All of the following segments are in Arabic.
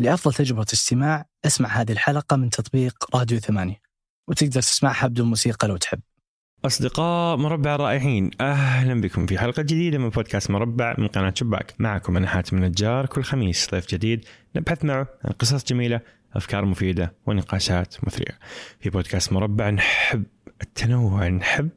لأفضل تجربة استماع أسمع هذه الحلقة من تطبيق راديو ثمانية وتقدر تسمعها بدون موسيقى لو تحب. أصدقاء مربع رائعين أهلا بكم في حلقة جديدة من بودكاست مربع من قناة شباك. معكم أنا حاتم النجار كل خميس ضيف جديد نبحث معه عن قصص جميلة أفكار مفيدة ونقاشات مثرية. في بودكاست مربع نحب التنوع نحب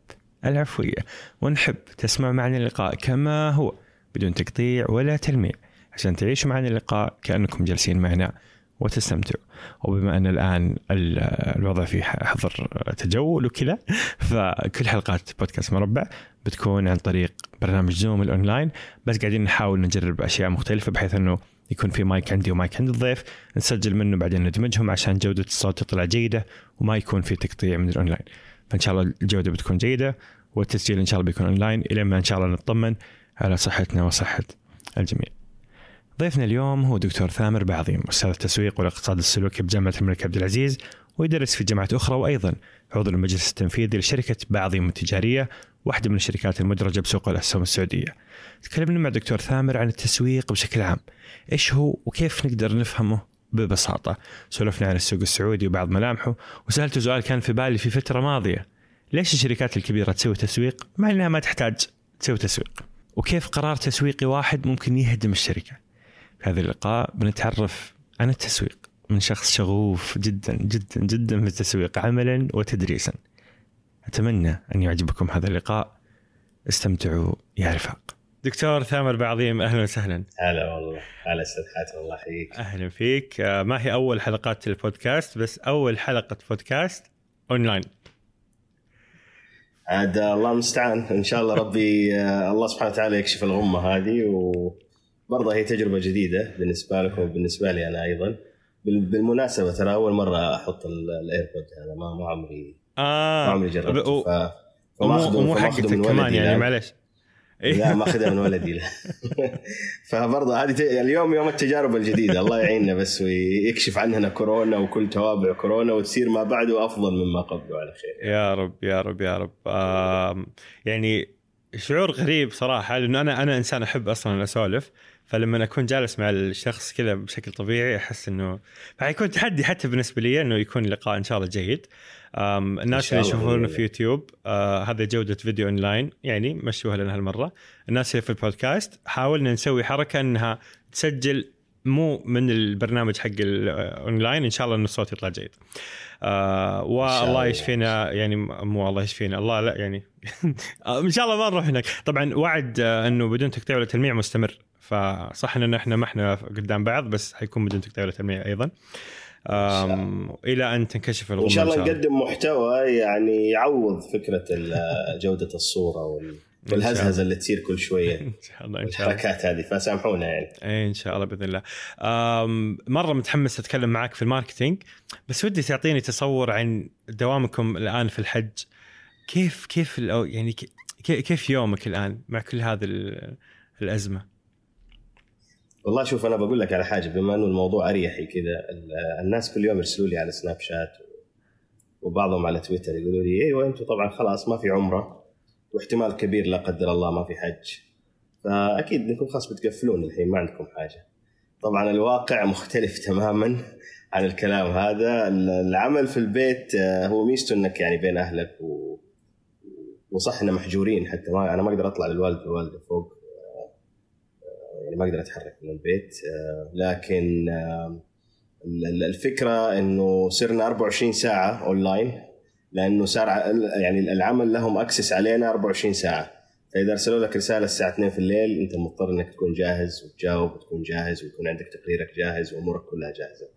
العفوية ونحب تسمع معنا اللقاء كما هو بدون تقطيع ولا تلميع. عشان تعيشوا معنا اللقاء كأنكم جالسين معنا وتستمتعوا. وبما أن الآن الوضع في حظر تجول وكذا فكل حلقات بودكاست مربع بتكون عن طريق برنامج زوم الأونلاين بس قاعدين نحاول نجرب أشياء مختلفة بحيث أنه يكون في مايك عندي ومايك عند الضيف نسجل منه بعدين ندمجهم عشان جودة الصوت تطلع جيدة وما يكون في تقطيع من الأونلاين. فإن شاء الله الجودة بتكون جيدة والتسجيل إن شاء الله بيكون أونلاين إلى ما إن شاء الله نطمن على صحتنا وصحة الجميع. ضيفنا اليوم هو دكتور ثامر بعظيم أستاذ التسويق والاقتصاد السلوكي بجامعة الملك عبد العزيز ويدرس في جامعات أخرى وأيضا عضو المجلس التنفيذي لشركة بعظيم التجارية واحدة من الشركات المدرجة بسوق الأسهم السعودية. تكلمنا مع دكتور ثامر عن التسويق بشكل عام. إيش هو وكيف نقدر نفهمه ببساطة؟ سولفنا عن السوق السعودي وبعض ملامحه وسألته سؤال كان في بالي في فترة ماضية. ليش الشركات الكبيرة تسوي تسويق مع أنها ما تحتاج تسوي تسويق؟ وكيف قرار تسويقي واحد ممكن يهدم الشركة؟ في هذا اللقاء بنتعرف عن التسويق من شخص شغوف جدا جدا جدا في التسويق عملا وتدريسا. أتمنى أن يعجبكم هذا اللقاء. استمتعوا يا رفاق. دكتور ثامر بعظيم أهلا وسهلا. هلا والله. هلا أستاذ حاتم الله يحييك. أهلا فيك. آه، ما هي أول حلقات البودكاست بس أول حلقة بودكاست أونلاين. عاد الله المستعان. إن شاء الله ربي آه، الله سبحانه وتعالى يكشف الغمة هذه وبرضه هي تجربة جديدة بالنسبة لكم وبالنسبة لي أنا أيضا. بالمناسبة ترى أول مرة أحط ال AirPod هذا ما ما عمري آه. ما عمري جربت و... ف... ومو حقتك كمان يعني معلش. لا ماخذها من ولدي لا. فبرضه هذه ت... اليوم يوم التجارب الجديدة الله يعيننا بس ويكشف عننا كورونا وكل توابع كورونا وتصير ما بعده أفضل مما قبله على خير. يا رب يا رب يا رب. آه يعني شعور غريب صراحة لأنه أنا أنا إنسان أحب أصلا أسولف. فلما أكون جالس مع الشخص كذا بشكل طبيعي أحس إنه حيكون تحدي حتى بالنسبة لي إنه يكون لقاء إن شاء الله جيد. الناس اللي يشوفونا في يوتيوب آه هذا جودة فيديو أونلاين يعني مشوها لنا هالمرة. الناس اللي في البودكاست حاولنا نسوي حركة إنها تسجل مو من البرنامج حق الاونلاين إن شاء الله إن الصوت يطلع جيد. آه والله يشفينا يعني مو الله يشفينا الله لا يعني إن شاء الله ما نروح هناك. طبعا وعد آه إنه بدون تقطيع ولا تلميع مستمر. فصح ان إحنا ما إحنا قدام بعض بس حيكون تقطيع ولا تلميع أيضا. إلى أن تنكشف الغمه إن شاء الله نقدم محتوى يعني يعوض فكرة جودة الصورة وال والهزهزة اللي تصير كل شوية. إن شاء الله إن شاء الله. الحركات هذه فسامحونا يعني. اي إن شاء الله بإذن الله. مرة متحمس أتكلم معك في ال marketing بس ودي تعطيني تصور عن دوامكم الآن في الحج. كيف كيف يعني كيف يومك الآن مع كل هذه الأزمة؟ والله شوف أنا بقول لك على حاجة بما إنه الموضوع اريحي كذا الناس كل يوم يرسلوا لي على سناب شات وبعضهم على تويتر يقولوا لي أيوه أنتم طبعا خلاص ما في عمرة واحتمال كبير لا قدر الله ما في حج. فأكيد انكم خلاص بتقفلون الحين ما عندكم حاجة. طبعا الواقع مختلف تماما عن الكلام هذا. العمل في البيت هو ميزته إنك يعني بين أهلك و... وصح اننا محجورين حتى ما أنا ما أقدر أطلع للوالد والوالدة فوق. يعني ما أقدر أتحرك من البيت لكن الفكرة إنه صرنا 24 ساعة أونلاين لأنه صار يعني العمل لهم access علينا 24 ساعة فإذا أرسلوا لك رسالة الساعة 2 في الليل أنت مضطر إنك تكون جاهز وتجاوب وتكون جاهز ويكون عندك تقريرك جاهز وأمورك كلها جاهزة.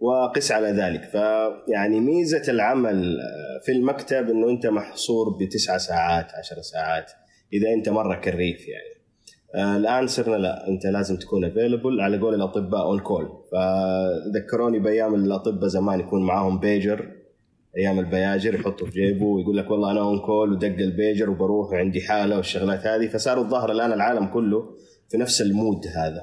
وقس على ذلك فيعني ميزة العمل في المكتب إنه أنت محصور بتسعة ساعات 10 ساعات إذا أنت مرة كريف يعني. آه الآن صرنا لا أنت لازم تكون available على قول الأطباء on call فذكروني بأيام الأطباء زمان يكون معاهم بيجر أيام البياجر يحطه في جيبه ويقول لك والله أنا on call ودق البيجر وبروح وعندي حالة والشغلات هذه. فصاروا الظاهر الآن العالم كله في نفس ال mode هذا.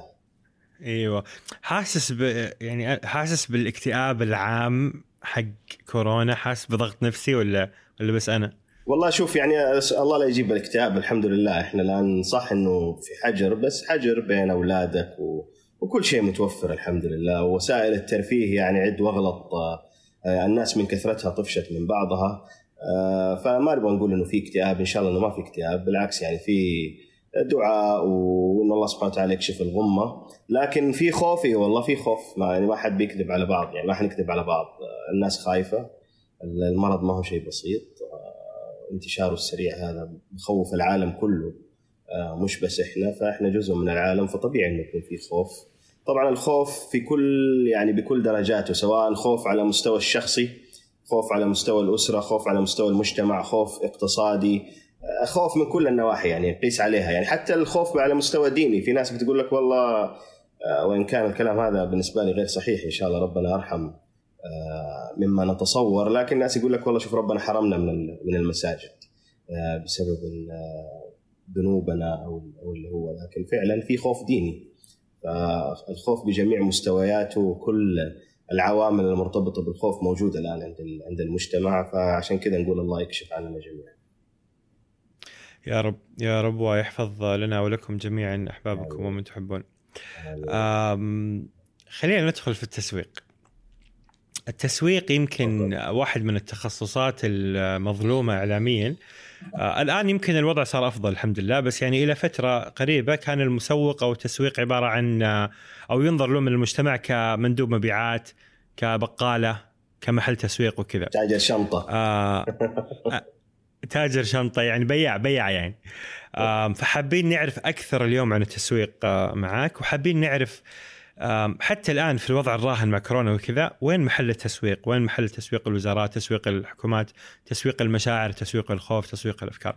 إيوه. حاسس ب يعني حاسس بالاكتئاب العام حق كورونا؟ حاسس بضغط نفسي ولا ولا بس أنا؟ والله شوف يعني الله لا يجيب الاكتئاب الحمد لله. إحنا الآن صح إنه في حجر بس حجر بين أولادك و... وكل شيء متوفر الحمد لله. ووسائل الترفيه يعني عد واغلط آه، الناس من كثرتها طفشت من بعضها. آه، فما نبغى نقول إنه في اكتئاب إن شاء الله إنه ما في اكتئاب. بالعكس يعني في دعاء وإن الله سبحانه وتعالى يكشف الغمة. لكن في خوف إيه والله في خوف. ما يعني ما حد بيكذب على بعض يعني ما حنكذب على بعض. آه، الناس خايفة المرض ما هو شيء بسيط. انتشاره السريع هذا مخوف العالم كله مش بس إحنا فإحنا جزء من العالم فطبيعي إنه يكون في خوف. طبعا الخوف في كل يعني بكل درجاته سواء خوف على مستوى الشخصي خوف على مستوى الأسرة خوف على مستوى المجتمع خوف اقتصادي آه، خوف من كل النواحي يعني قيس عليها. يعني حتى الخوف على مستوى ديني في ناس بتقول لك والله آه، وإن كان الكلام هذا بالنسبة لي غير صحيح إن شاء الله ربنا ارحم آه، مما نتصور لكن الناس يقول لك والله شوف ربنا حرمنا من من المساجد بسبب ذنوبنا أو اللي هو لكن فعلا في خوف ديني فالخوف بجميع مستوياته وكل العوامل المرتبطة بالخوف موجودة الآن عند عند المجتمع فعشان كذا نقول الله يكشف عننا جميعا. يا رب يا رب ويحفظ لنا ولكم جميعا أحبابكم ومن تحبون. خلينا ندخل في التسويق. التسويق يمكن واحد من التخصصات المظلومة اعلاميا. آه الآن يمكن الوضع صار أفضل الحمد لله. بس يعني إلى فترة قريبة كان المسوق أو التسويق عبارة عن آه، أو ينظر له من المجتمع كمندوب مبيعات كبقالة كمحل تسويق وكذا. تاجر شنطة. آه, آه، تاجر شنطة يعني بياع بياع يعني. فحابين نعرف أكثر اليوم عن التسويق معاك وحابين نعرف حتى الآن في الوضع الراهن مع كورونا وكذا وين محل التسويق؟ وين محل تسويق الوزارات؟ تسويق الحكومات؟ تسويق المشاعر؟ تسويق الخوف؟ تسويق الأفكار.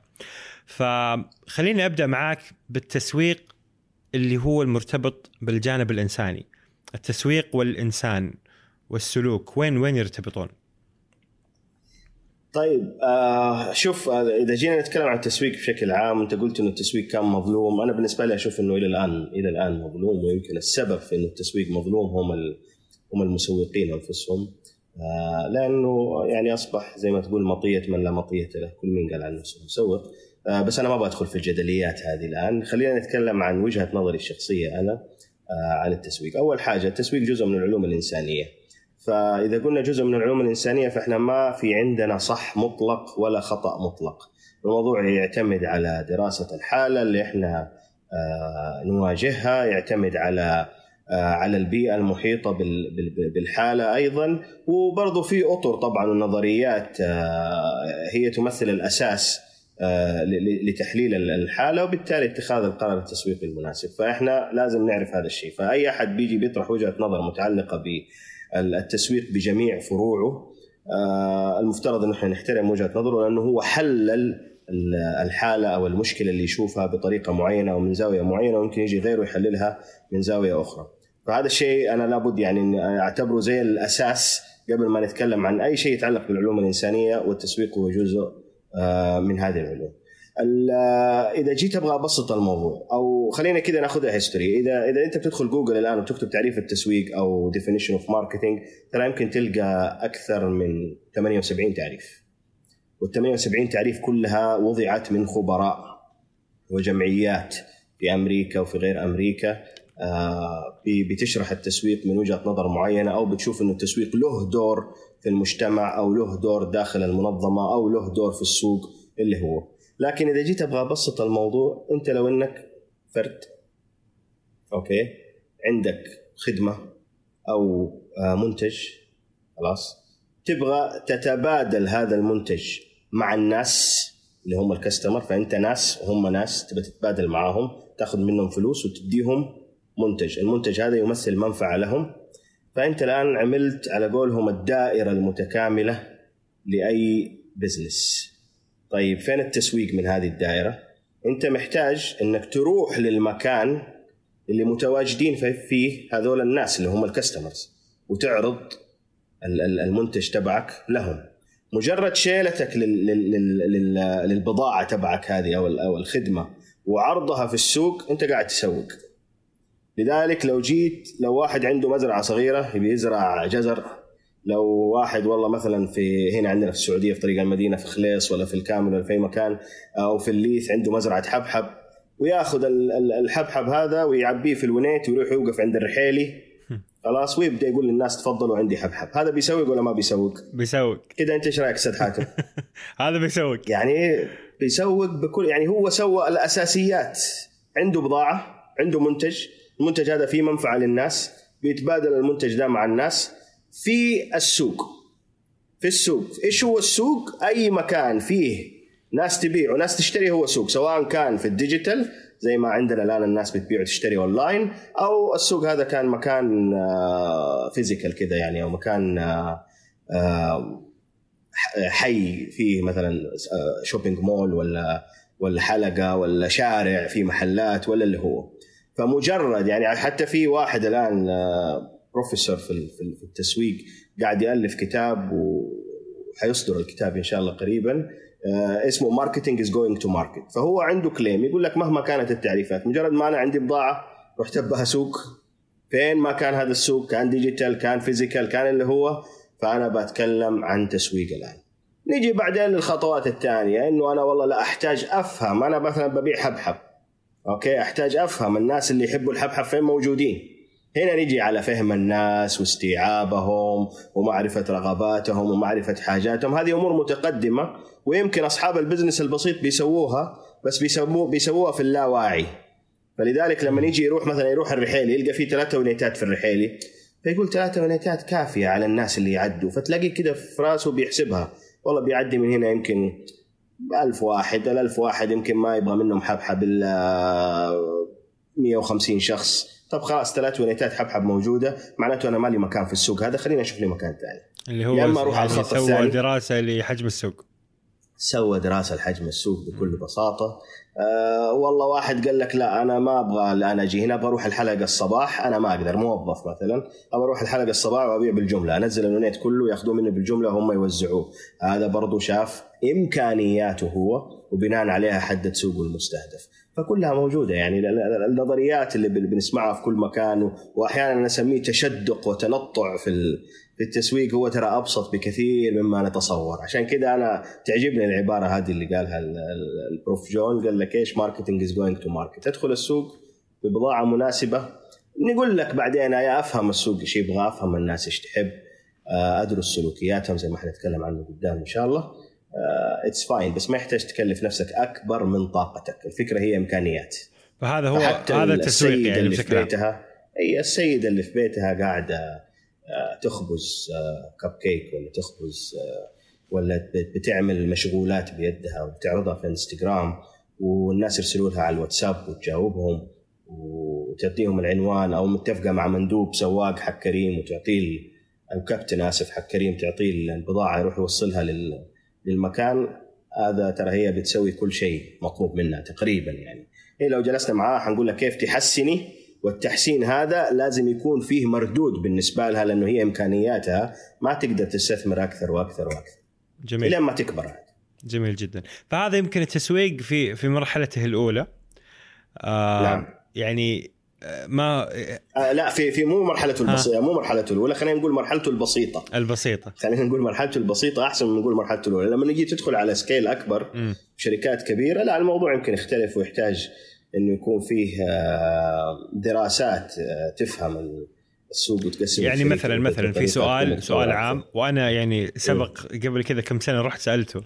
فخليني أبدأ معاك بالتسويق اللي هو المرتبط بالجانب الإنساني. التسويق والإنسان والسلوك وين وين يرتبطون؟ طيب آه شوف آه إذا جينا نتكلم عن التسويق بشكل عام أنت قلت إنه التسويق كان مظلوم. أنا بالنسبة لي أشوف إنه إلى الآن إلى الآن مظلوم ويمكن السبب في إنه التسويق مظلوم هم هم المسوقين أنفسهم. آه لأنه يعني أصبح زي ما تقول مطية من لا مطية له كل مين قال عن نفسه مسوق. آه بس أنا ما بدخل في الجدليات هذه الآن. خلينا نتكلم عن وجهة نظري الشخصية أنا آه عن التسويق. أول حاجة التسويق جزء من العلوم الإنسانية. فإذا قلنا جزء من العلوم الإنسانية فإحنا ما في عندنا صح مطلق ولا خطأ مطلق. الموضوع يعتمد على دراسة الحالة اللي إحنا آه، نواجهها يعتمد على آه، على البيئة المحيطة بالحالة أيضا. وبرضه في أطر طبعا ونظريات آه، هي تمثل الأساس لتحليل الحالة وبالتالي اتخاذ القرار التسويقي المناسب. فإحنا لازم نعرف هذا الشيء. فأي أحد بيجي بيطرح وجهة نظر متعلقة ب التسويق بجميع فروعه آه، المفترض إن إحنا نحترم وجهة نظره لأنه هو حلل الحالة أو المشكلة اللي يشوفها بطريقة معينة أو من زاوية معينة وممكن يجي غيره يحللها من زاوية أخرى. فهذا الشيء أنا لابد يعني أعتبره زي الأساس قبل ما نتكلم عن أي شيء يتعلق بالعلوم الإنسانية والتسويق هو جزء آه، من هذه العلوم. إذا جيت أبغى أبسط الموضوع أو خلينا كذا ناخذها history اذا إذا أنت بتدخل جوجل الآن وتكتب تعريف التسويق أو definition of marketing ترى يمكن تلقى أكثر من 78 تعريف. وال 78 تعريف كلها وضعت من خبراء وجمعيات في أمريكا وفي غير أمريكا آه، بتشرح التسويق من وجهة نظر معينة أو بتشوف إنه التسويق له دور في المجتمع أو له دور داخل المنظمة أو له دور في السوق اللي هو. لكن إذا جيت أبغى أبسط الموضوع أنت لو إنك فرد أوكي عندك خدمة أو آه، منتج خلاص تبغى تتبادل هذا المنتج مع الناس اللي هم الكاستمر فأنت ناس وهم ناس تبغى تتبادل معاهم تاخذ منهم فلوس وتديهم منتج. المنتج هذا يمثل منفعة لهم. فأنت الآن عملت على قولهم الدائرة المتكاملة لأي بزنس طيب فين التسويق من هذه الدائرة؟ أنت محتاج إنك تروح للمكان اللي متواجدين فيه هذول الناس اللي هم الكاستمرز وتعرض المنتج تبعك لهم مجرد شيلتك للبضاعة تبعك هذه أو الخدمة وعرضها في السوق أنت قاعد تسوق لذلك لو جيت لو واحد عنده مزرعة صغيرة يبي يزرع جزر لو واحد والله مثلا في هنا عندنا في السعودية في طريق المدينة في خليص ولا في الكامل ولا في أي مكان أو في الليث عنده مزرعة حبحب وياخذ ال- ال- الحبحب هذا ويعبيه في الونيت ويروح يوقف عند الرحيلي. خلاص ويبدأ يقول للناس تفضلوا عندي حبحب. هذا بيسوق ولا ما بيسوق بيسوق كذا أنت إيش رأيك أستاذ حاتم؟ هذا بيسوق يعني بيسوق بكل يعني هو سوى الأساسيات. عنده بضاعة عنده منتج. المنتج هذا فيه منفعة للناس بيتبادل المنتج ده مع الناس. في السوق في السوق. إيش هو السوق؟ أي مكان فيه ناس تبيع وناس تشتري هو سوق سواء كان في ال digital زي ما عندنا الآن الناس بتبيع وتشتري أونلاين أو السوق هذا كان مكان physical كذا يعني أو مكان آه، آه، حي فيه مثلا shopping mall ولا ولا حلقة ولا شارع في محلات ولا اللي هو. فمجرد يعني حتى في واحد الآن آه، بروفيسور في في التسويق قاعد يألف كتاب وحيصدر الكتاب إن شاء الله قريبا آه، اسمه marketing is going to market فهو عنده claim يقول لك مهما كانت التعريفات مجرد ما أنا عندي بضاعة رحت بها سوق. فين ما كان هذا السوق كان digital كان physical كان اللي هو فأنا بتكلم عن تسويق الآن. نيجي بعدين للخطوات الثانية إنه أنا والله لا أحتاج أفهم أنا مثلا ببيع حبحب. أوكي؟ أحتاج أفهم الناس اللي يحبوا الحبحب فين موجودين. هنا نيجي على فهم الناس واستيعابهم ومعرفة رغباتهم ومعرفة حاجاتهم. هذه أمور متقدمة ويمكن أصحاب ال business البسيط بيسووها بس بيسووها بيسووها في اللاواعي. فلذلك لما يجي يروح مثلا يروح الرحيلي يلقى فيه ثلاثة ونيتات في الرحيلي فيقول ثلاثة ونيتات كافية على الناس اللي يعدوا. فتلاقي كده في راسه بيحسبها. والله بيعدي من هنا يمكن ألف واحد الألف واحد يمكن ما يبغى منهم حبحب إلا 150 شخص. طب خلاص ثلاث ونيتات حبحب موجودة معناته أنا مالي مكان في السوق هذا خليني أشوف لي مكان ثاني. اللي هو يا إما أروح على يعني الخط سوى الثاني. دراسة لحجم السوق. سوى دراسة لحجم السوق بكل بساطة. آه والله واحد قال لك لا أنا ما أبغى الآن أجي هنا أبغى أروح الحلقة الصباح. أنا ما أقدر موظف مثلا. أبغى أروح الحلقة الصباح وأبيع بالجملة. أنزل الونيت كله ياخذوه مني بالجملة وهم يوزعوه. هذا برضو شاف إمكانياته هو وبناء عليها حدد سوقه المستهدف. فكلها موجودة يعني. ال- ال- النظريات اللي بن- بنسمعها في كل مكان وأحيانا نسميه تشدق وتنطع في في التسويق. هو ترى أبسط بكثير مما نتصور. عشان كذا أنا تعجبني العبارة هذه اللي قالها ال- ال- ال prof جون. قال لك إيش؟ marketing is going to market ادخل السوق ببضاعة مناسبة. نقول لك بعدين يا أفهم السوق إيش يبغى أفهم الناس إيش تحب. آه، أدرس سلوكياتهم زي ما حنتكلم عنه قدام إن شاء الله. it's fine بس ما يحتاج تكلف نفسك أكبر من طاقتك. الفكرة هي إمكانيات. فهذا هو هذا التسويق يعني اللي في بشكل عام. بيتها هي السيدة اللي في بيتها قاعدة آه، تخبز كب كيك ولا تخبز آه، ولا بت- بتعمل مشغولات بيدها وتعرضها في انستغرام والناس يرسلوا لها على الواتساب وتجاوبهم وتعطيهم العنوان أو متفقة مع مندوب سواق حق كريم وتعطيه أو كابتن آسف حق كريم تعطيه البضاعة يروح يوصلها لل- للمكان هذا ترى هي بتسوي كل شيء مطلوب منها تقريبا يعني. هي لو جلسنا معاها حنقول لها كيف تحسني والتحسين هذا لازم يكون فيه مردود بالنسبة لها لأنه هي إمكانياتها ما تقدر تستثمر أكثر وأكثر وأكثر. جميل. إلى ما تكبر. جميل جدا. فهذا يمكن التسويق في في مرحلته الأولى. آه نعم. يعني ما آه لا في في مو مرحلته البسيطة مو مرحلته الأولى خلينا نقول مرحلته البسيطة البسيطة خلينا نقول مرحلته البسيطة أحسن من نقول مرحلته الأولى لما نجي تدخل على سكيل أكبر مم. شركات كبيرة لا الموضوع يمكن يختلف ويحتاج إنه يكون فيه آه، دراسات آه، تفهم السوق وتقسم يعني مثلا مثلا في سؤال سؤال. عام وأنا يعني سبق قبل كذا كم سنة رحت سألته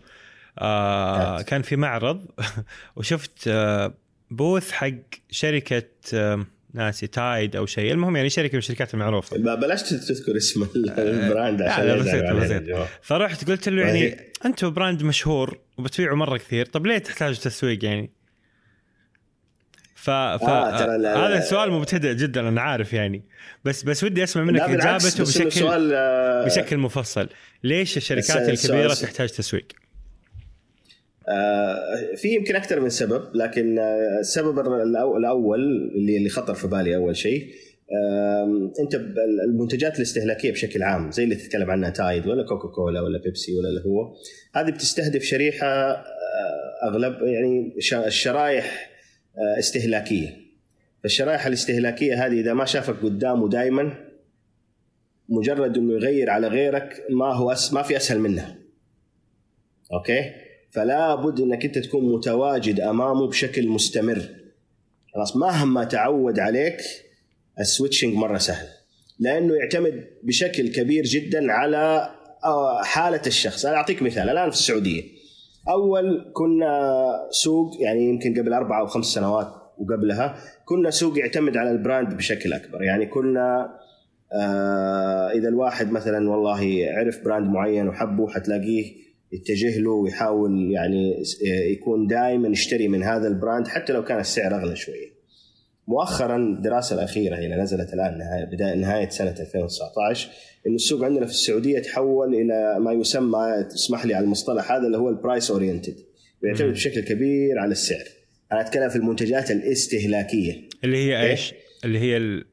آه. كان في معرض وشفت آه booth حق شركة آه ناسي تايد أو شيء. المهم يعني شركة من الشركات المعروفة. بلاش تذكر اسم ال- ال brand عشان لا، بسيط، بسيط. فرحت قلت له وهي- يعني أنتم brand مشهور وبتبيعوا مرة كثير طب ليه تحتاجوا تسويق يعني؟ ف, ف... آه، هذا السؤال مبتدئ جدا أنا عارف يعني. بس بس ودي أسمع منك إجابته بشكل سؤال آه، بشكل مفصل. ليش الشركات الكبيرة تحتاج تسويق؟ آه، في يمكن أكثر من سبب لكن آه، السبب الأول اللي اللي خطر في بالي أول شيء أنت المنتجات الاستهلاكية بشكل عام زي اللي تتكلم عنها تايد ولا كوكا كولا ولا بيبسي ولا اللي هو هذه بتستهدف شريحة آه، أغلب يعني الشرائح آه، استهلاكية. فالشرائح الاستهلاكية هذه إذا ما شافك قدامه دائما مجرد إنه يغير على غيرك ما هو أس ما في أسهل منها. أوكي؟ فلا بد انك انت تكون متواجد امامه بشكل مستمر. خلاص مهما تعود عليك ال switching مرة سهل. لأنه يعتمد بشكل كبير جدا على آه، حالة الشخص. أنا أعطيك مثال. الآن في السعودية. أول كنا سوق يعني يمكن قبل أربع أو خمس سنوات وقبلها كنا سوق يعتمد على ال brand بشكل أكبر. يعني كنا آه إذا الواحد مثلا والله عرف brand معين وحبه حتلاقيه يتجه له ويحاول يعني يكون دائما يشتري من هذا ال brand حتى لو كان السعر أغلى شوية. مؤخرا الدراسة الأخيرة اللي نزلت الآن نهايه بدايه نهاية سنة 2019 انه السوق عندنا في السعودية تحول إلى ما يسمى تسمح لي على المصطلح هذا اللي هو ال price oriented بيعتمد بشكل كبير على السعر. أنا أتكلم في المنتجات الاستهلاكية. اللي هي إيش؟ اللي هي ال...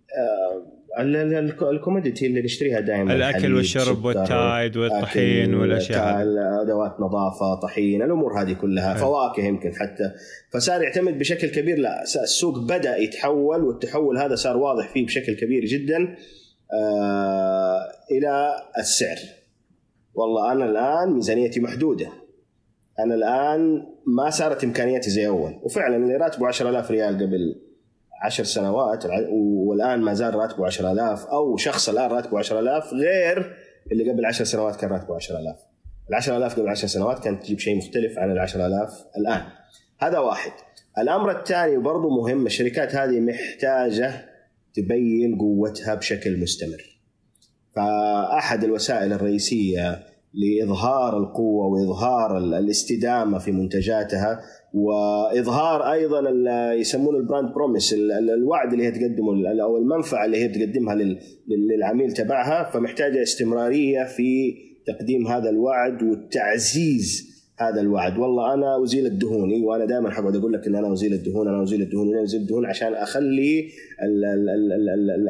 الكوموديتي اللي نشتريها دائما الأكل والشرب والتايد والطحين والأشياء ادوات نظافة طحين الأمور هذه كلها فواكه يمكن حتى. فصار يعتمد بشكل كبير لا السوق بدأ يتحول والتحول هذا صار واضح فيه بشكل كبير جدا آه إلى السعر. والله أنا الآن ميزانيتي محدودة. أنا الآن ما صارت امكانياتي زي أول. وفعلا اللي راتبه 10000 ريال قبل عشر سنوات والآن ما زال راتبه 10000 أو شخص الآن راتبه 10000 غير اللي قبل 10 سنوات كان راتبه 10000 ال 10000 قبل 10 سنوات كانت تجيب شيء مختلف عن ال 10000 الآن. هذا واحد. الأمر الثاني وبرضه مهم الشركات هذه محتاجة تبين قوتها بشكل مستمر. فأحد الوسائل الرئيسية لإظهار القوة وإظهار الاستدامة في منتجاتها وإظهار أيضا يسمونه ال brand promise الوعد اللي هي تقدمه أو المنفعة اللي هي بتقدمها للعميل تبعها فمحتاجة استمرارية في تقديم هذا الوعد والتعزيز هذا الوعد. والله أنا أزيل الدهون وأنا دائما حقعد أقول لك إن أنا أزيل الدهون أنا أزيل الدهون أنا أزيل الدهون عشان أخلي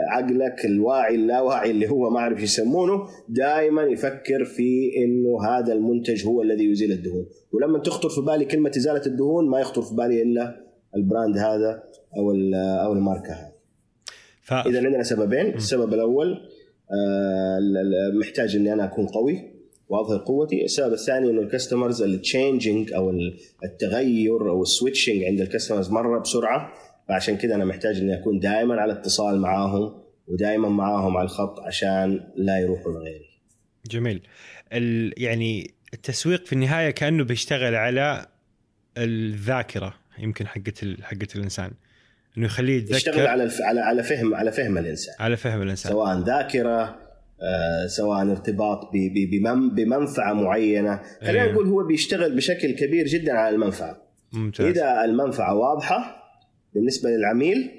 عقلك الواعي اللاواعي اللي هو ما أعرف يسمونه دائما يفكر في إنه هذا المنتج هو الذي يزيل الدهون. ولما تخطر في بالي كلمة إزالة الدهون ما يخطر في بالي إلا ال brand هذا أو أو الماركة هذه. ف... اذا عندنا سببين. السبب الأول آه، محتاج إني أنا أكون قوي. واظهر قوتي. السبب الثاني إنه ال customers ال changing أو التغير أو ال switching عند ال customers مرة بسرعة. فعشان كذا أنا محتاج إني أكون دائما على اتصال معاهم ودائما معاهم على الخط عشان لا يروحوا لغيري. جميل. ال يعني التسويق في النهاية كأنه بيشتغل على الذاكرة يمكن حقت حقت الإنسان. إنه يخليه يتذكر. يشتغل على على على فهم على فهم الإنسان. على فهم الإنسان. سواء ذاكرة سواء ارتباط بمنفعة معينة. خلينا إيه. نقول هو بيشتغل بشكل كبير جدا على المنفعة. ممتاز. إذا المنفعة واضحة بالنسبة للعميل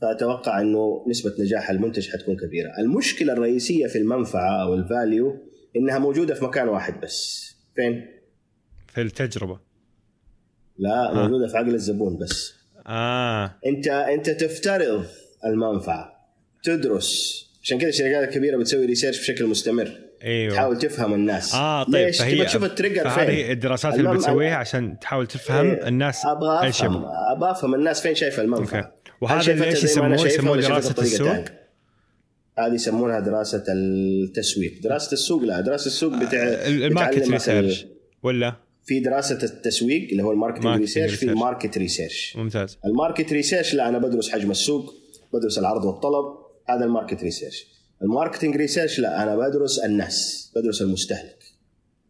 فأتوقع إنه نسبة نجاح المنتج حتكون كبيرة. المشكلة الرئيسية في المنفعة أو ال value إنها موجودة في مكان واحد بس. فين؟ في التجربة. لا آه. موجودة في عقل الزبون بس. آه. انت أنت تفترض المنفعة تدرس عشان كذا الشركات الكبيرة بتسوي research بشكل مستمر. أيوه. تحاول تفهم الناس. آه طيب ليش؟ فهي تشوف ال trigger فين؟ هذه الدراسات اللي بتسويها عشان تحاول تفهم إيه الناس أبغى أفهم أبغى أفهم الناس فين شايفة المنفعه أوكي. وهذا ليش يسموه يسموه دراسة السوق؟ هذه يسمونها دراسة التسويق. دراسة السوق لا دراسة السوق بتاع ال market research ولا؟ في دراسة التسويق اللي هو ال marketing research في ال market research ممتاز. ال market research لا أنا بدرس حجم السوق بدرس العرض والطلب هذا ال market research ال marketing research لا أنا بدرس الناس بدرس المستهلك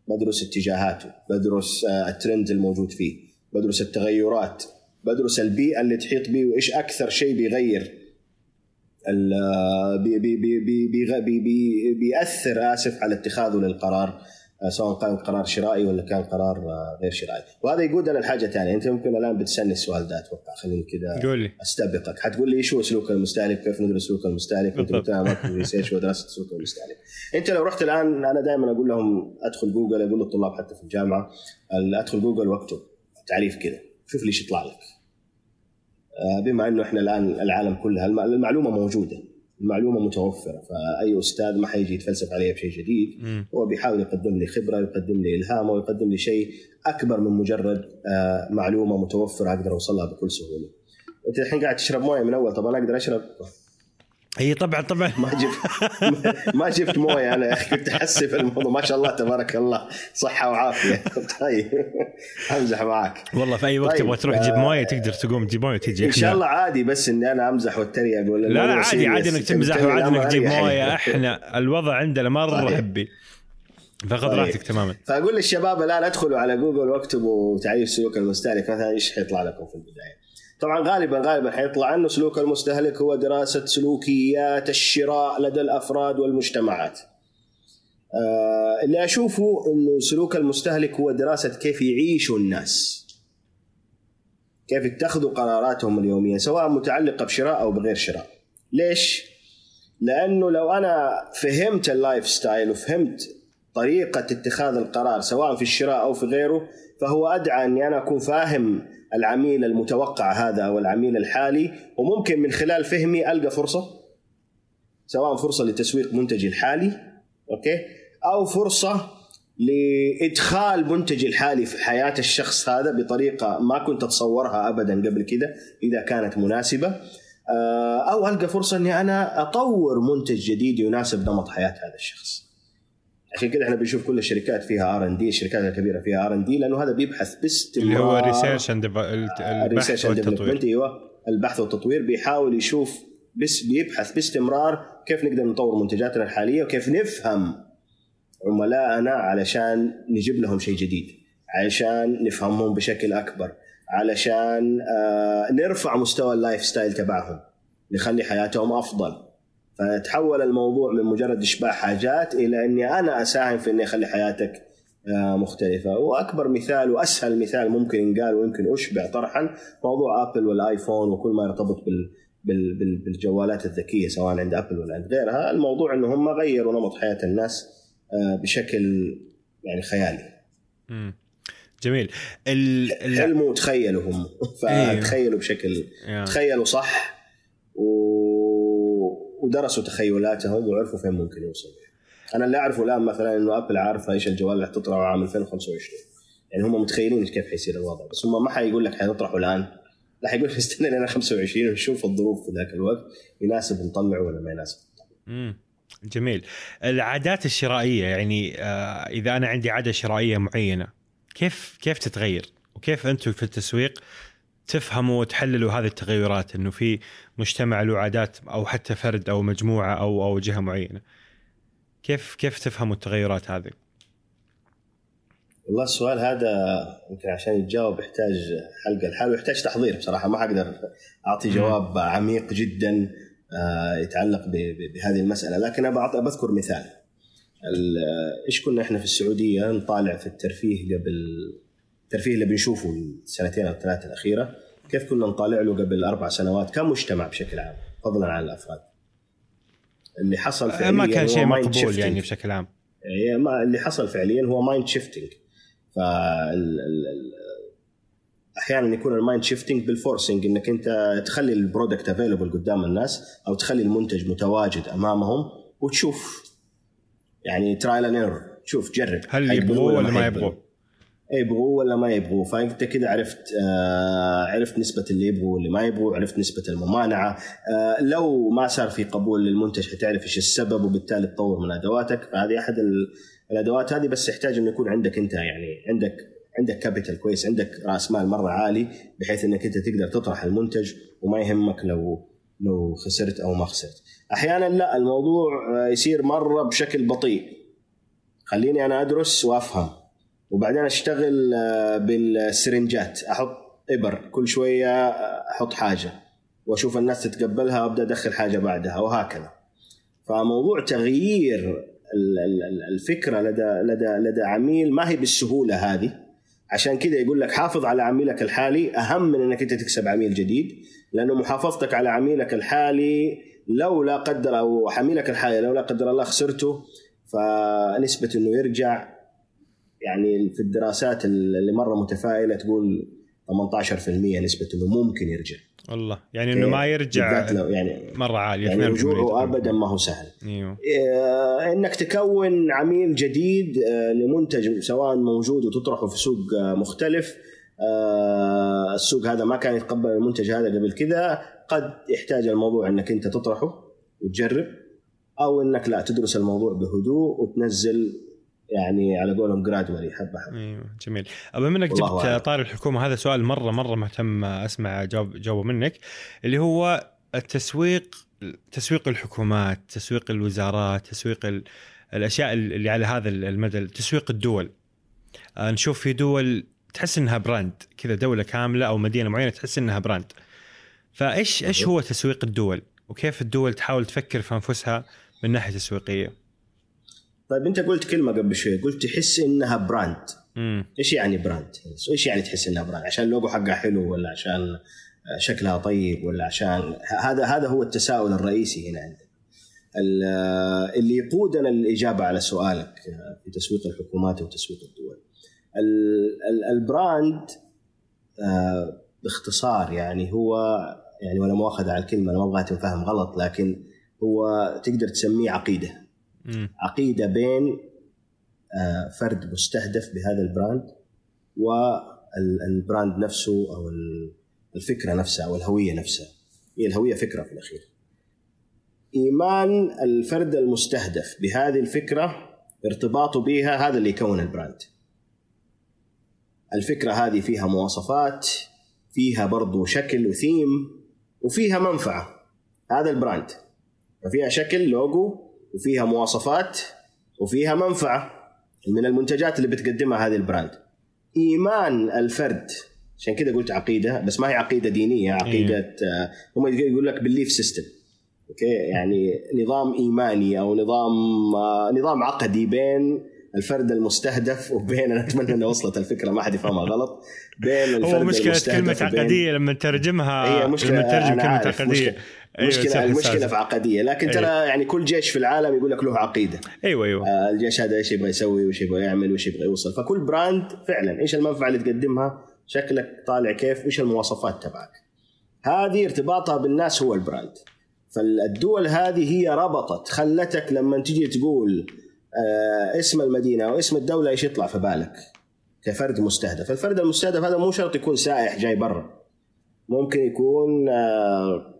بدرس اتجاهاته بدرس آه، الترند الموجود فيه بدرس التغيرات بدرس البيئة اللي تحيط به وإيش أكثر شيء بيغير بي بي بي بي بي بيأثر آسف على اتخاذه للقرار. آه، سواء كان قرار شرائي ولا كان قرار آه، غير شرائي. وهذا يقودنا للحاجه ثانية. أنت ممكن الآن بتسألني السؤال ده أتوقع. خليني كذا قول لي. أستبقك. حتقول لي إيش هو سلوك المستهلك كيف ندرس سلوك المستهلك انت قلت لنا research ودراسه سلوك المستهلك. أنت لو رحت الآن أنا دائما أقول لهم أدخل جوجل أقول للطلاب حتى في الجامعة أدخل جوجل وأكتب تعريف كذا. شوف لي إيش يطلع لك. آه، بما إنه إحنا الآن العالم كلها المعلومة موجودة. المعلومه متوفرة فأي أستاذ ما حيجي يتفلسف عليها بشيء جديد هو بيحاول يقدم لي خبرة يقدم لي إلهام ويقدم لي شيء أكبر من مجرد آه، معلومة متوفرة أقدر أوصلها بكل سهولة. أنت الحين قاعد تشرب موية من أول طب أنا أقدر أشرب؟ إي طبعا طبعا. ما جبت ما جبت موية أنا يا أخي كنت أحسب الموضوع. ما شاء الله تبارك الله. صحة وعافية. طيب. أمزح معك والله في أي وقت طيب، تبغى تروح تجيب آه، موية تقدر تقوم تجيب موية وتجي. إن شاء الله عادي بس إني أنا أمزح واتريق ولا لا لا عادي. عادي إنك تمزح وعادي إنك تجيب. موية. إحنا الوضع عندنا مره طيب. حبي. فخذ طيب. راحتك تماما. فأقول للشباب الآن ادخلوا على جوجل واكتبوا تعريف سلوك المستهلك مثلا إيش حيطلع لكم في البداية؟ طبعا غالبا غالبا حيطلع انه سلوك المستهلك هو دراسة سلوكيات الشراء لدى الأفراد والمجتمعات. آه اللي أشوفه إنه سلوك المستهلك هو دراسة كيف يعيشوا الناس. كيف يتخذوا قراراتهم اليومية سواء متعلقة بشراء أو بغير شراء. ليش؟ لأنه لو أنا فهمت ال life style وفهمت طريقة اتخاذ القرار سواء في الشراء أو في غيره فهو أدعى أني أنا أكون فاهم العميل المتوقع هذا أو العميل الحالي وممكن من خلال فهمي ألقى فرصة سواء فرصة لتسويق منتجي الحالي أوكي أو فرصة لإدخال منتجي الحالي في حياة الشخص هذا بطريقة ما كنت أتصورها ابدا قبل كده إذا كانت مناسبة آه، أو ألقى فرصة أني أنا أطور منتج جديد يناسب نمط حياة هذا الشخص. عشان كده إحنا بنشوف كل الشركات فيها R and D الشركات الكبيرة فيها R and D لأنه هذا بيبحث باستمرار. اللي هو research and البحث والتطوير. أيوه. البحث والتطوير بيحاول يشوف بس بيبحث باستمرار كيف نقدر نطور منتجاتنا الحالية وكيف نفهم عملائنا علشان نجيب لهم شيء جديد علشان نفهمهم بشكل أكبر علشان آه نرفع مستوى ال life style تبعهم نخلي حياتهم أفضل. فتحول الموضوع من مجرد إشباع حاجات إلى إني أنا أساهم في إني أخلي حياتك آه، مختلفة وأكبر مثال وأسهل مثال ممكن ينقال ويمكن أشبع طرحا موضوع أبل والآيفون وكل ما يرتبط بال بال بال بالجوالات الذكية سواء عند أبل ولا عند غيرها الموضوع أنه هم غيروا نمط حياة الناس آه، بشكل يعني خيالي مم. جميل ال... حلموا وتخيلوا هم أيوه. فتخيلوا بشكل. تخيلوا صح و... ودرسوا تخيلاتهم وعرفوا فين ممكن يوصلوا أنا اللي أعرفه الآن مثلا إنه أبل عارفة إيش الجوال اللي حتطلعه عام 2025 يعني هم متخيلين كيف حيصير الوضع بس هم ما حيقول لك حيطرحوا الآن. لا حيقول لك استنى لنا 25 ونشوف الظروف في ذاك الوقت يناسب نطلعه ولا ما يناسب. مم. جميل. العادات الشرائية يعني آه إذا أنا عندي عادة شرائية معينة كيف كيف تتغير؟ وكيف أنتم في التسويق تفهموا وتحللوا هذه التغيرات إنه في مجتمع له عادات أو حتى فرد أو مجموعة أو أو جهة معينة. كيف كيف تفهموا التغيرات هذه؟ والله السؤال هذا يمكن عشان يتجاوب يحتاج حلقة لحاله ويحتاج تحضير بصراحة ما حقدر أعطي جواب عميق جدا آه، يتعلق بهذه المسألة. لكن أبى أعط- بذكر مثال. ال- إيش كنا إحنا في السعودية نطالع في الترفيه قبل الترفيه اللي بنشوفه السنتين أو الثلاث الأخيرة كيف كنا نطالع له قبل أربع سنوات كمجتمع بشكل عام فضلا عن الأفراد اللي حصل فعليا ما كان شيء مقبول. يعني بشكل عام هي ما اللي حصل فعليا هو mind shifting ال- أحيانا يكون ال mind shifting بال forcing إنك أنت تخلي ال product available قدام الناس أو تخلي المنتج متواجد أمامهم وتشوف يعني trial and error تشوف جرب هل يبغوه ولا ما. يبغوه؟ يبغوه ولا ما يبغوه. فأنت كده عرفت آه عرفت نسبة اللي يبغوا واللي ما يبغوا عرفت نسبة الممانعة. آه لو ما صار في قبول للمنتج حتعرف إيش السبب وبالتالي تطور من أدواتك. فهذه أحد ال- الأدوات هذه بس يحتاج إنه يكون عندك أنت يعني عندك عندك capital كويس عندك رأس مال مرة عالي بحيث إنك أنت تقدر تطرح المنتج وما يهمك لو لو خسرت أو ما خسرت. أحيانا لا الموضوع آه، يصير مرة بشكل بطيء. خليني أنا أدرس وأفهم. وبعدين أشتغل آه، بالسرنجات. أحط إبر. كل شوية آه، أحط حاجة. وأشوف الناس تتقبلها وأبدأ أدخل حاجة بعدها وهكذا. فموضوع تغيير ال- ال- ال- الفكرة لدى لدى لدى عميل ما هي بالسهولة هذه. عشان كذا يقول لك حافظ على عميلك الحالي. أهم من إنك أنت تكسب عميل جديد لأنه محافظتك على عميلك الحالي لو لا قدر أو عميلك الحالي لو لا قدر الله خسرته فنسبة إنه يرجع. يعني في الدراسات اللي مرة متفائلة تقول 18% نسبة إنه ممكن يرجع. والله يعني إنه ما يرجع يعني مرة عالية يعني 2% رجوعه ابدا ما هو سهل. إيوه. آه، إنك تكون عميل جديد آه، لمنتج سواء موجود وتطرحه في سوق آه، مختلف. آه، السوق هذا ما كان يتقبل المنتج هذا قبل كذا. قد يحتاج الموضوع إنك أنت تطرحه وتجرب أو إنك لا تدرس الموضوع بهدوء وتنزل يعني على قولهم جرادولي حبة حبة. أيوه جميل. بما انك جبت. طار الحكومة هذا سؤال مرة مرة مهتم أسمع جواب جوابه منك اللي هو التسويق تسويق الحكومات تسويق الوزارات تسويق ال- الأشياء اللي على هذا المدى تسويق الدول. آه، نشوف في دول تحس إنها brand كذا دولة كاملة أو مدينة معينة تحس إنها brand فإيش إيش هو تسويق الدول؟ وكيف الدول تحاول تفكر في أنفسها من ناحية تسويقية؟ طيب انت قلت كلمة قبل شوي قلت تحس إنها brand امم إيش يعني brand؟ إيش يعني تحس إنها brand؟ عشان اللوجو حقها حلو ولا عشان شكلها طيب ولا عشان هذا هذا هو التساؤل الرئيسي هنا عندنا. ال- اللي يقودنا للإجابة على سؤالك في تسويق الحكومات وتسويق الدول. ال- ال- ال brand آه، باختصار يعني هو يعني ولا مؤاخذة على الكلمة أنا ما أبغاها تنفهم غلط لكن هو تقدر تسميه عقيدة. عقيدة بين آه، فرد مستهدف بهذا ال brand وال brand نفسه أو ال- الفكرة نفسها أو الهوية نفسها. هي الهوية فكرة في الأخير. إيمان الفرد المستهدف بهذه الفكرة ارتباطه بها هذا اللي يكون ال brand. الفكرة هذه فيها مواصفات فيها برضو شكل وثيم وفيها منفعة. هذا ال brand. ففيها شكل لوجو وفيها مواصفات وفيها منفعة من المنتجات اللي بتقدمها هذه ال brand. إيمان الفرد عشان كذا قلت عقيدة بس ما هي عقيدة دينية عقيدة آه، هم يقول لك belief system okay؟ يعني نظام إيماني أو نظام آه، نظام عقدي بين الفرد المستهدف وبين أنا أتمنى ان وصلت الفكرة ما حد يفهمها غلط. بين الفرد هو مشكلة المستهدف كلمة عقدية لما نترجمها هي مشكلة لما نترجم أنا كلمة عقدية. مشكله أيوة، مشكله صح، المشكلة. في عقدية. لكن ترى يعني كل جيش في العالم يقول لك له عقيدة. أيوه أيوه. آه، الجيش هذا إيش يبغى يسوي وإيش يبغى يعمل وإيش يبغى يوصل. فكل brand فعلا إيش المنفعة اللي تقدمها؟ شكلك طالع كيف؟ وايش المواصفات تبعك؟ هذه ارتباطها بالناس هو البراند. فالدول هذه هي ربطت خلتك لما تجي تقول آه اسم المدينة أو اسم الدولة إيش يطلع في بالك؟ كفرد مستهدف. الفرد المستهدف هذا مو شرط يكون سائح جاي برا. ممكن يكون آه،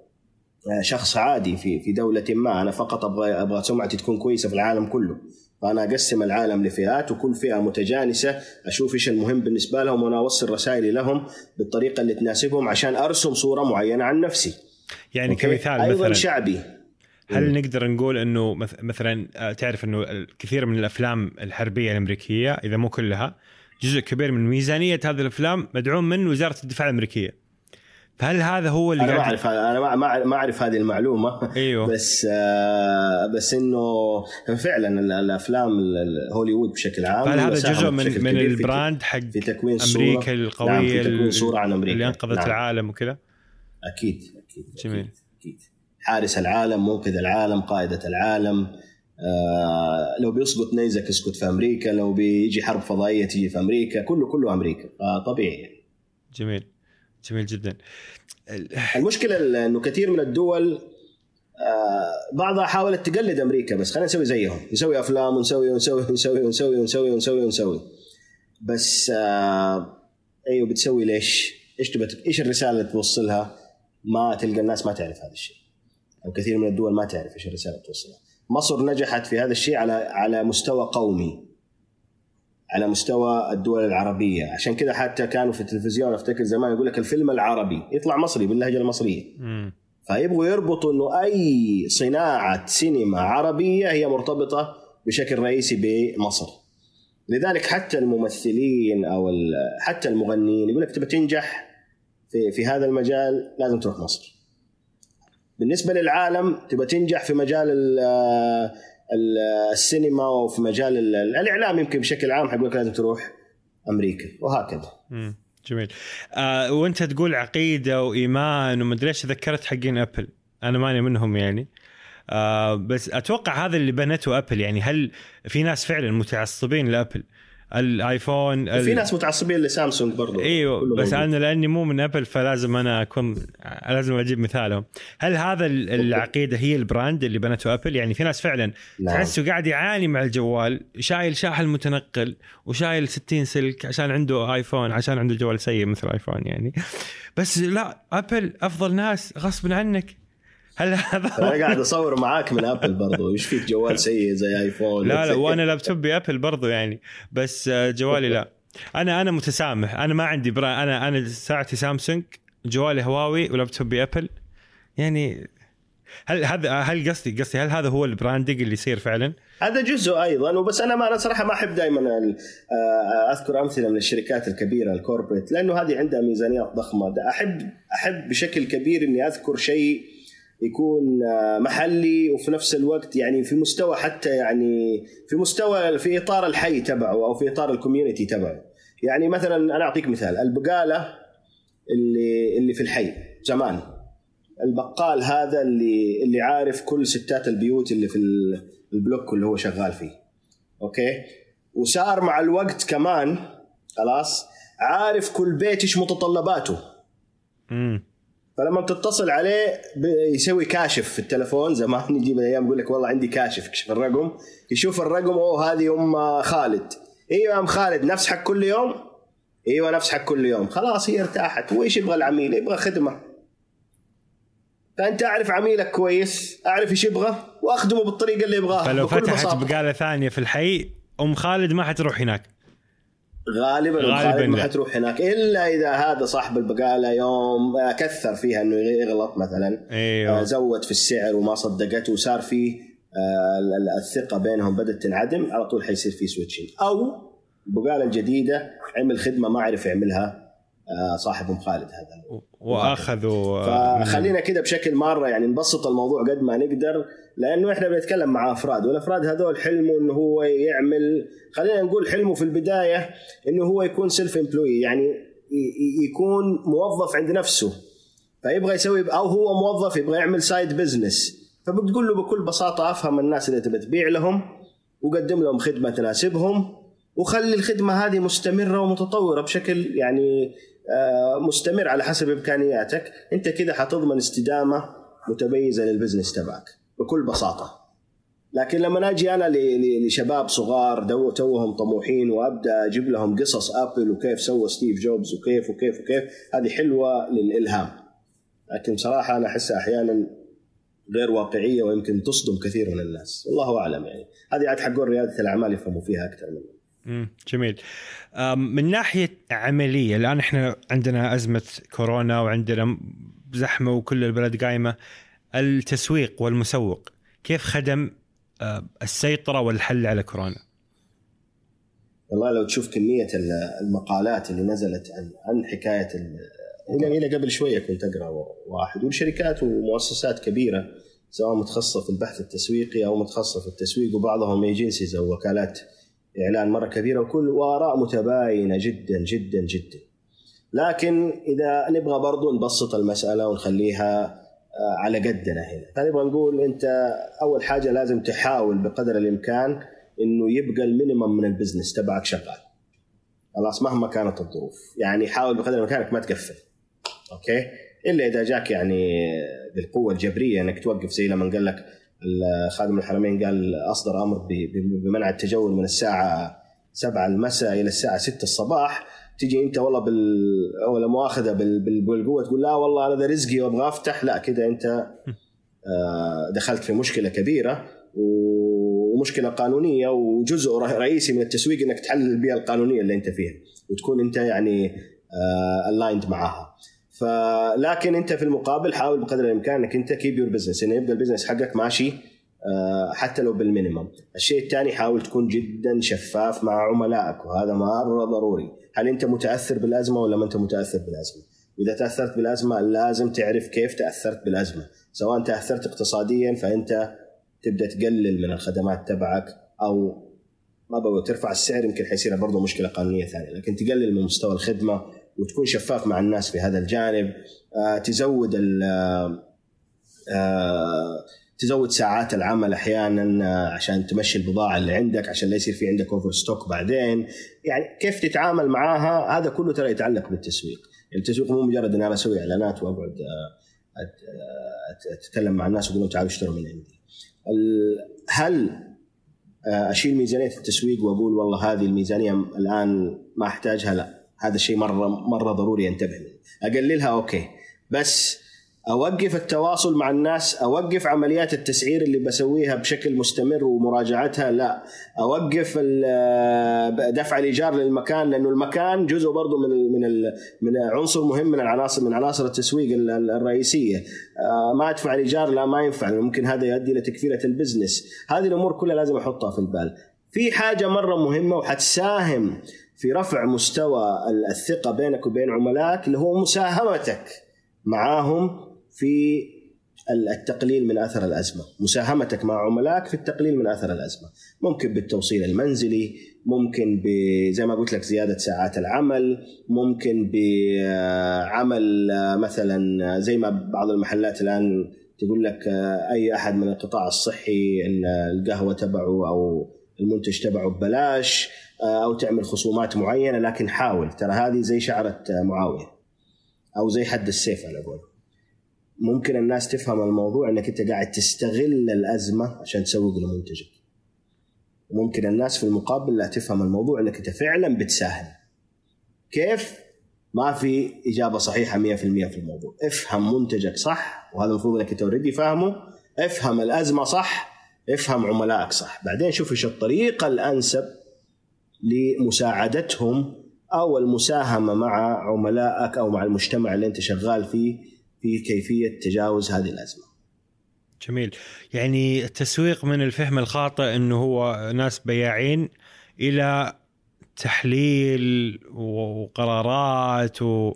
شخص عادي في في دولة ما. أنا فقط أبغى أبغى سمعتي تكون كويسة في العالم كله. فأنا أقسم العالم لفئات وكل فئة متجانسة أشوف إيش المهم بالنسبة لهم وأنا أوصل رسائلي لهم بالطريقة اللي تناسبهم عشان أرسم صورة معينة عن نفسي. يعني okay؟ كمثال أيضا مثلا شعبي. هل نقدر نقول إنه مث- مثلا آه، تعرف إنه الكثير من الأفلام الحربية الأمريكية إذا مو كلها جزء كبير من ميزانية هذه الأفلام مدعوم من وزارة الدفاع الأمريكية. فهل هذا هو اللي أنا ما أعرف أنا ما- ما أعرف هذه المعلومة أيوه بس آه بس إنه فعلا ال- الأفلام ال- ال- هوليوود بشكل عام فهل هذا جزء من من ال brand حق في تكوين صورة أمريكا القويه نعم في تكوين صورة عن أمريكا اللي أنقذت نعم. العالم وكذا أكيد أكيد جميل. أكيد, أكيد. حارس العالم منقذ العالم قائدة العالم آه لو بيسقط نيزك يسقط في أمريكا لو بيجي حرب فضائية تيجي في أمريكا كله كله أمريكا فطبيعي يعني. جميل جميل جدا. ال- المشكلة إنه كثير من الدول آه، بعضها حاولت تقلد أمريكا بس خلينا نسوي زيهم. نسوي أفلام ونسوي ونسوي ونسوي ونسوي ونسوي ونسوي ونسوي. بس آه، أيوه بتسوي ليش؟ إيش تبى إيش الرسالة اللي توصلها؟ ما تلقى الناس ما تعرف هذا الشيء. أو كثير من الدول ما تعرف إيش الرسالة اللي توصلها. مصر نجحت في هذا الشيء على على مستوى قومي. على مستوى الدول العربية عشان كذا حتى كانوا في التلفزيون أفتكر زمان يقول لك الفيلم العربي يطلع مصري باللهجة المصرية مم. فيبغوا يربطوا إنه أي صناعة سينما عربية هي مرتبطة بشكل رئيسي بمصر. لذلك حتى الممثلين أو حتى المغنيين يقول لك تبى تنجح في في هذا المجال لازم تروح مصر. بالنسبة للعالم تبى تنجح في مجال ال- ال- السينما وفي مجال ال- الإعلام يمكن بشكل عام حيقول لك لازم تروح أمريكا وهكذا. جميل. آه وأنت تقول عقيدة وإيمان ومدري إيش ذكرت حقين أبل. أنا ماني منهم يعني. آه بس أتوقع هذا اللي بنته أبل يعني. هل في ناس فعلا متعصبين لأبل؟ الايفون ال- في ناس متعصبين لسامسونج برضو. أيوه بس موجود. أنا لأني مو من أبل فلازم أنا اكون لازم أجيب مثالهم. هل هذا ال- العقيدة هي ال brand اللي بنته أبل؟ يعني في ناس فعلا نعم. تحسه قاعد يعاني مع الجوال شايل شاحن متنقل وشايل 60 سلك عشان عنده آيفون عشان عنده جوال سيء مثل آيفون يعني. بس لا أبل أفضل ناس غصب عنك هل هذا أنا قاعد أصور معاك من ابل برضو. إيش فيك جوال سيء زي ايفون لا لا وأنا لابتوبي ابل برضو يعني. بس آه، جوالي لا. أنا أنا متسامح. أنا ما عندي برا أنا أنا ساعتي سامسونج جوالي هواوي ولابتوبي ابل يعني هل هذا هل قصدي قصدي هل هذا هو ال branding اللي يصير فعلا؟ هذا جزء أيضا. وبس أنا ما أنا صراحة ما أحب دائما آه، أذكر أمثلة من الشركات الكبيرة ال corporate لأنه هذه عندها ميزانيات ضخمة. أحب أحب بشكل كبير إني أذكر شيء يكون آه، محلي وفي نفس الوقت يعني في مستوى حتى يعني في مستوى في إطار الحي تبعه أو في إطار ال community تبعه. يعني مثلا أنا أعطيك مثال البقالة اللي اللي في الحي زمان. البقال هذا اللي اللي عارف كل ستات البيوت اللي في ال block اللي هو شغال فيه. okay؟ وصار مع الوقت كمان خلاص عارف كل بيت إيش متطلباته. امم فلما بتتصل عليه يسوي كاشف في التلفون زمان يجيب الأيام يقول لك والله عندي كاشف يكشف الرقم يشوف الرقم أوه هذه أم خالد. أيوه أم خالد نفس حق كل يوم؟ إيوه نفس حق كل يوم. خلاص هي ارتاحت. وإيش يبغى العميل؟ يبغى خدمة. فأنت أعرف عميلك كويس أعرف إيش يبغى وأخدمه بالطريقة اللي يبغاها. فلو فتحت بقالة ثانية في الحي أم خالد ما حتروح هناك. غالبا غالبا ما حتروح هناك إلا إذا هذا صاحب البقالة يوم كثر فيها إنه يغلط مثلا. أيوه. آه، زود في السعر وما صدقته وصار في آه، الثقة بينهم بدأت تنعدم على طول حيصير في switching أو البقاله الجديده عمل خدمة ما عرف يعملها. صاحب ام خالد هذا. وآخذوا فخلينا كده بشكل مرة يعني نبسط الموضوع قد ما نقدر لأنه إحنا بنتكلم مع أفراد والأفراد هذول حلمه إنه هو يعمل خلينا نقول حلمه في البداية إنه هو يكون self employed يعني يكون موظف عند نفسه. فيبغى يسوي أو هو موظف يبغى يعمل side business فبتقول له بكل بساطة أفهم الناس اللي تبي تبيع لهم وقدم لهم خدمة تناسبهم وخلي الخدمة هذه مستمرة ومتطورة بشكل يعني آه، مستمر على حسب إمكانياتك. أنت كذا حتضمن استدامة متميزة لل business تبعك بكل بساطة. لكن لما أجي أنا لشباب صغار توهم طموحين وأبدأ أجيب لهم قصص ابل وكيف سوى ستيف جوبز وكيف وكيف وكيف هذه حلوة للإلهام. لكن بصراحه أنا احسها أحيانا غير واقعية ويمكن تصدم كثير من الناس. والله أعلم يعني. هذه عاد حق ريادة الأعمال يفهموا فيها أكثر مني. جميل من ناحية عملية الآن إحنا عندنا أزمة كورونا وعندنا زحمة وكل البلد قايمة التسويق والمسوق كيف خدم السيطرة والحل على كورونا؟ والله لو تشوف كمية المقالات اللي نزلت عن عن حكاية إلى إلى قبل شوية كنت أقرأ واحد وشركات ومؤسسات كبيرة سواء متخصصة في البحث التسويقي أو متخصصة في التسويق وبعضهم ايجنسيز أو وكالات إعلان مرة كبيرة وكل وآراء متباينة جدا جدا جدا. لكن إذا نبغى برضو نبسط المسألة ونخليها آه، على قدنا هنا. فنبغى نقول أنت أول حاجة لازم تحاول بقدر الإمكان إنه يبقى ال minimum من ال business تبعك شغال. خلاص مهما كانت الظروف. يعني حاول بقدر الامكان انك ما تقفل. okay؟ إلا إذا جاك يعني بالقوة الجبرية إنك توقف زي لما قال لك خادم الحرمين قال أصدر أمر بمنع التجول من الساعة 7 المساء إلى الساعة 6 الصباح. تجي أنت والله بال ولا مؤاخذه بالقوة تقول لا والله هذا رزقي وأبغى أفتح. لا كذا أنت آه، دخلت في مشكلة كبيرة ومشكلة قانونية وجزء رئيسي من التسويق إنك تحلل البيئة القانونية اللي أنت فيها وتكون أنت يعني aligned آه، معاها فلكن انت في المقابل حاول بقدر الامكان انك انت keep your business انه يبقى ال business حقك ماشي آه، حتى لو بالمينيمم الشيء الثاني حاول تكون جدا شفاف مع عملائك وهذا مره ضروري. هل أنت متأثر بالأزمة ولا ما أنت متأثر بالأزمة؟ واذا تأثرت بالأزمة لازم تعرف كيف تأثرت بالأزمة. سواء تأثرت اقتصاديا فأنت تبدأ تقلل من الخدمات تبعك أو ما بقول ترفع السعر يمكن حيصير برضه مشكلة قانونية ثانية. لكن تقلل من مستوى الخدمة وتكون شفاف مع الناس في هذا الجانب. آه، تزود ال آه، تزود ساعات العمل أحيانا آه، عشان تمشي البضاعة اللي عندك عشان لا يصير في عندك over stock بعدين. يعني كيف تتعامل معاها؟ هذا كله ترى يتعلق بالتسويق. التسويق مو مجرد إن أنا أسوي إعلانات وأقعد أتكلم مع الناس واقول لهم تعالوا اشتروا من عندي. هل أشيل ميزانية التسويق وأقول والله هذه الميزانية الآن ما أحتاجها؟ لا. هذا الشيء مره مرة ضروري انتبه منه اقللها أوكي. بس أوقف التواصل مع الناس أوقف عمليات التسعير اللي بسويها بشكل مستمر ومراجعتها لا. أوقف دفع الإيجار للمكان لأنه المكان جزء برضه من ال من ال من عنصر مهم من العناصر من عناصر التسويق ال- ال- الرئيسية. آه، ما أدفع الإيجار لا ما ينفع. ممكن هذا يؤدي إلى تقفيلة ال business. هذه الأمور كلها لازم أحطها في البال. في حاجة مرة مهمة وحتساهم في رفع مستوى الثقة بينك وبين عملائك اللي هو مساهمتك معاهم في التقليل من اثر الأزمة، مساهمتك مع عملائك في التقليل من اثر الأزمة، ممكن بالتوصيل المنزلي، ممكن زي ما قلت لك زيادة ساعات العمل، ممكن بعمل آه، مثلا زي ما بعض المحلات الآن تقول لك آه، أي أحد من القطاع الصحي ال- القهوة تبعه أو المنتج تبعه ببلاش آه، أو تعمل خصومات معينة لكن حاول. ترى هذه زي شعرة آه، معاوية أو زي حد السيف أنا أقول. ممكن الناس تفهم الموضوع إنك أنت قاعد تستغل الأزمة عشان تسوق لمنتجك. وممكن الناس في المقابل لا تفهم الموضوع إنك أنت فعلا بتساهم. كيف؟ ما في إجابة صحيحة 100% في الموضوع. افهم منتجك صح وهذا المفروض إنك أنت اوريدي فاهمه. افهم الأزمة صح افهم عملائك صح بعدين شوف إيش الطريقة الأنسب لمساعدتهم أو المساهمة مع عملائك أو مع المجتمع اللي أنت شغال فيه في كيفية تجاوز هذه الأزمة. جميل يعني التسويق من الفهم الخاطئ إنه هو ناس بياعين إلى تحليل وقرارات و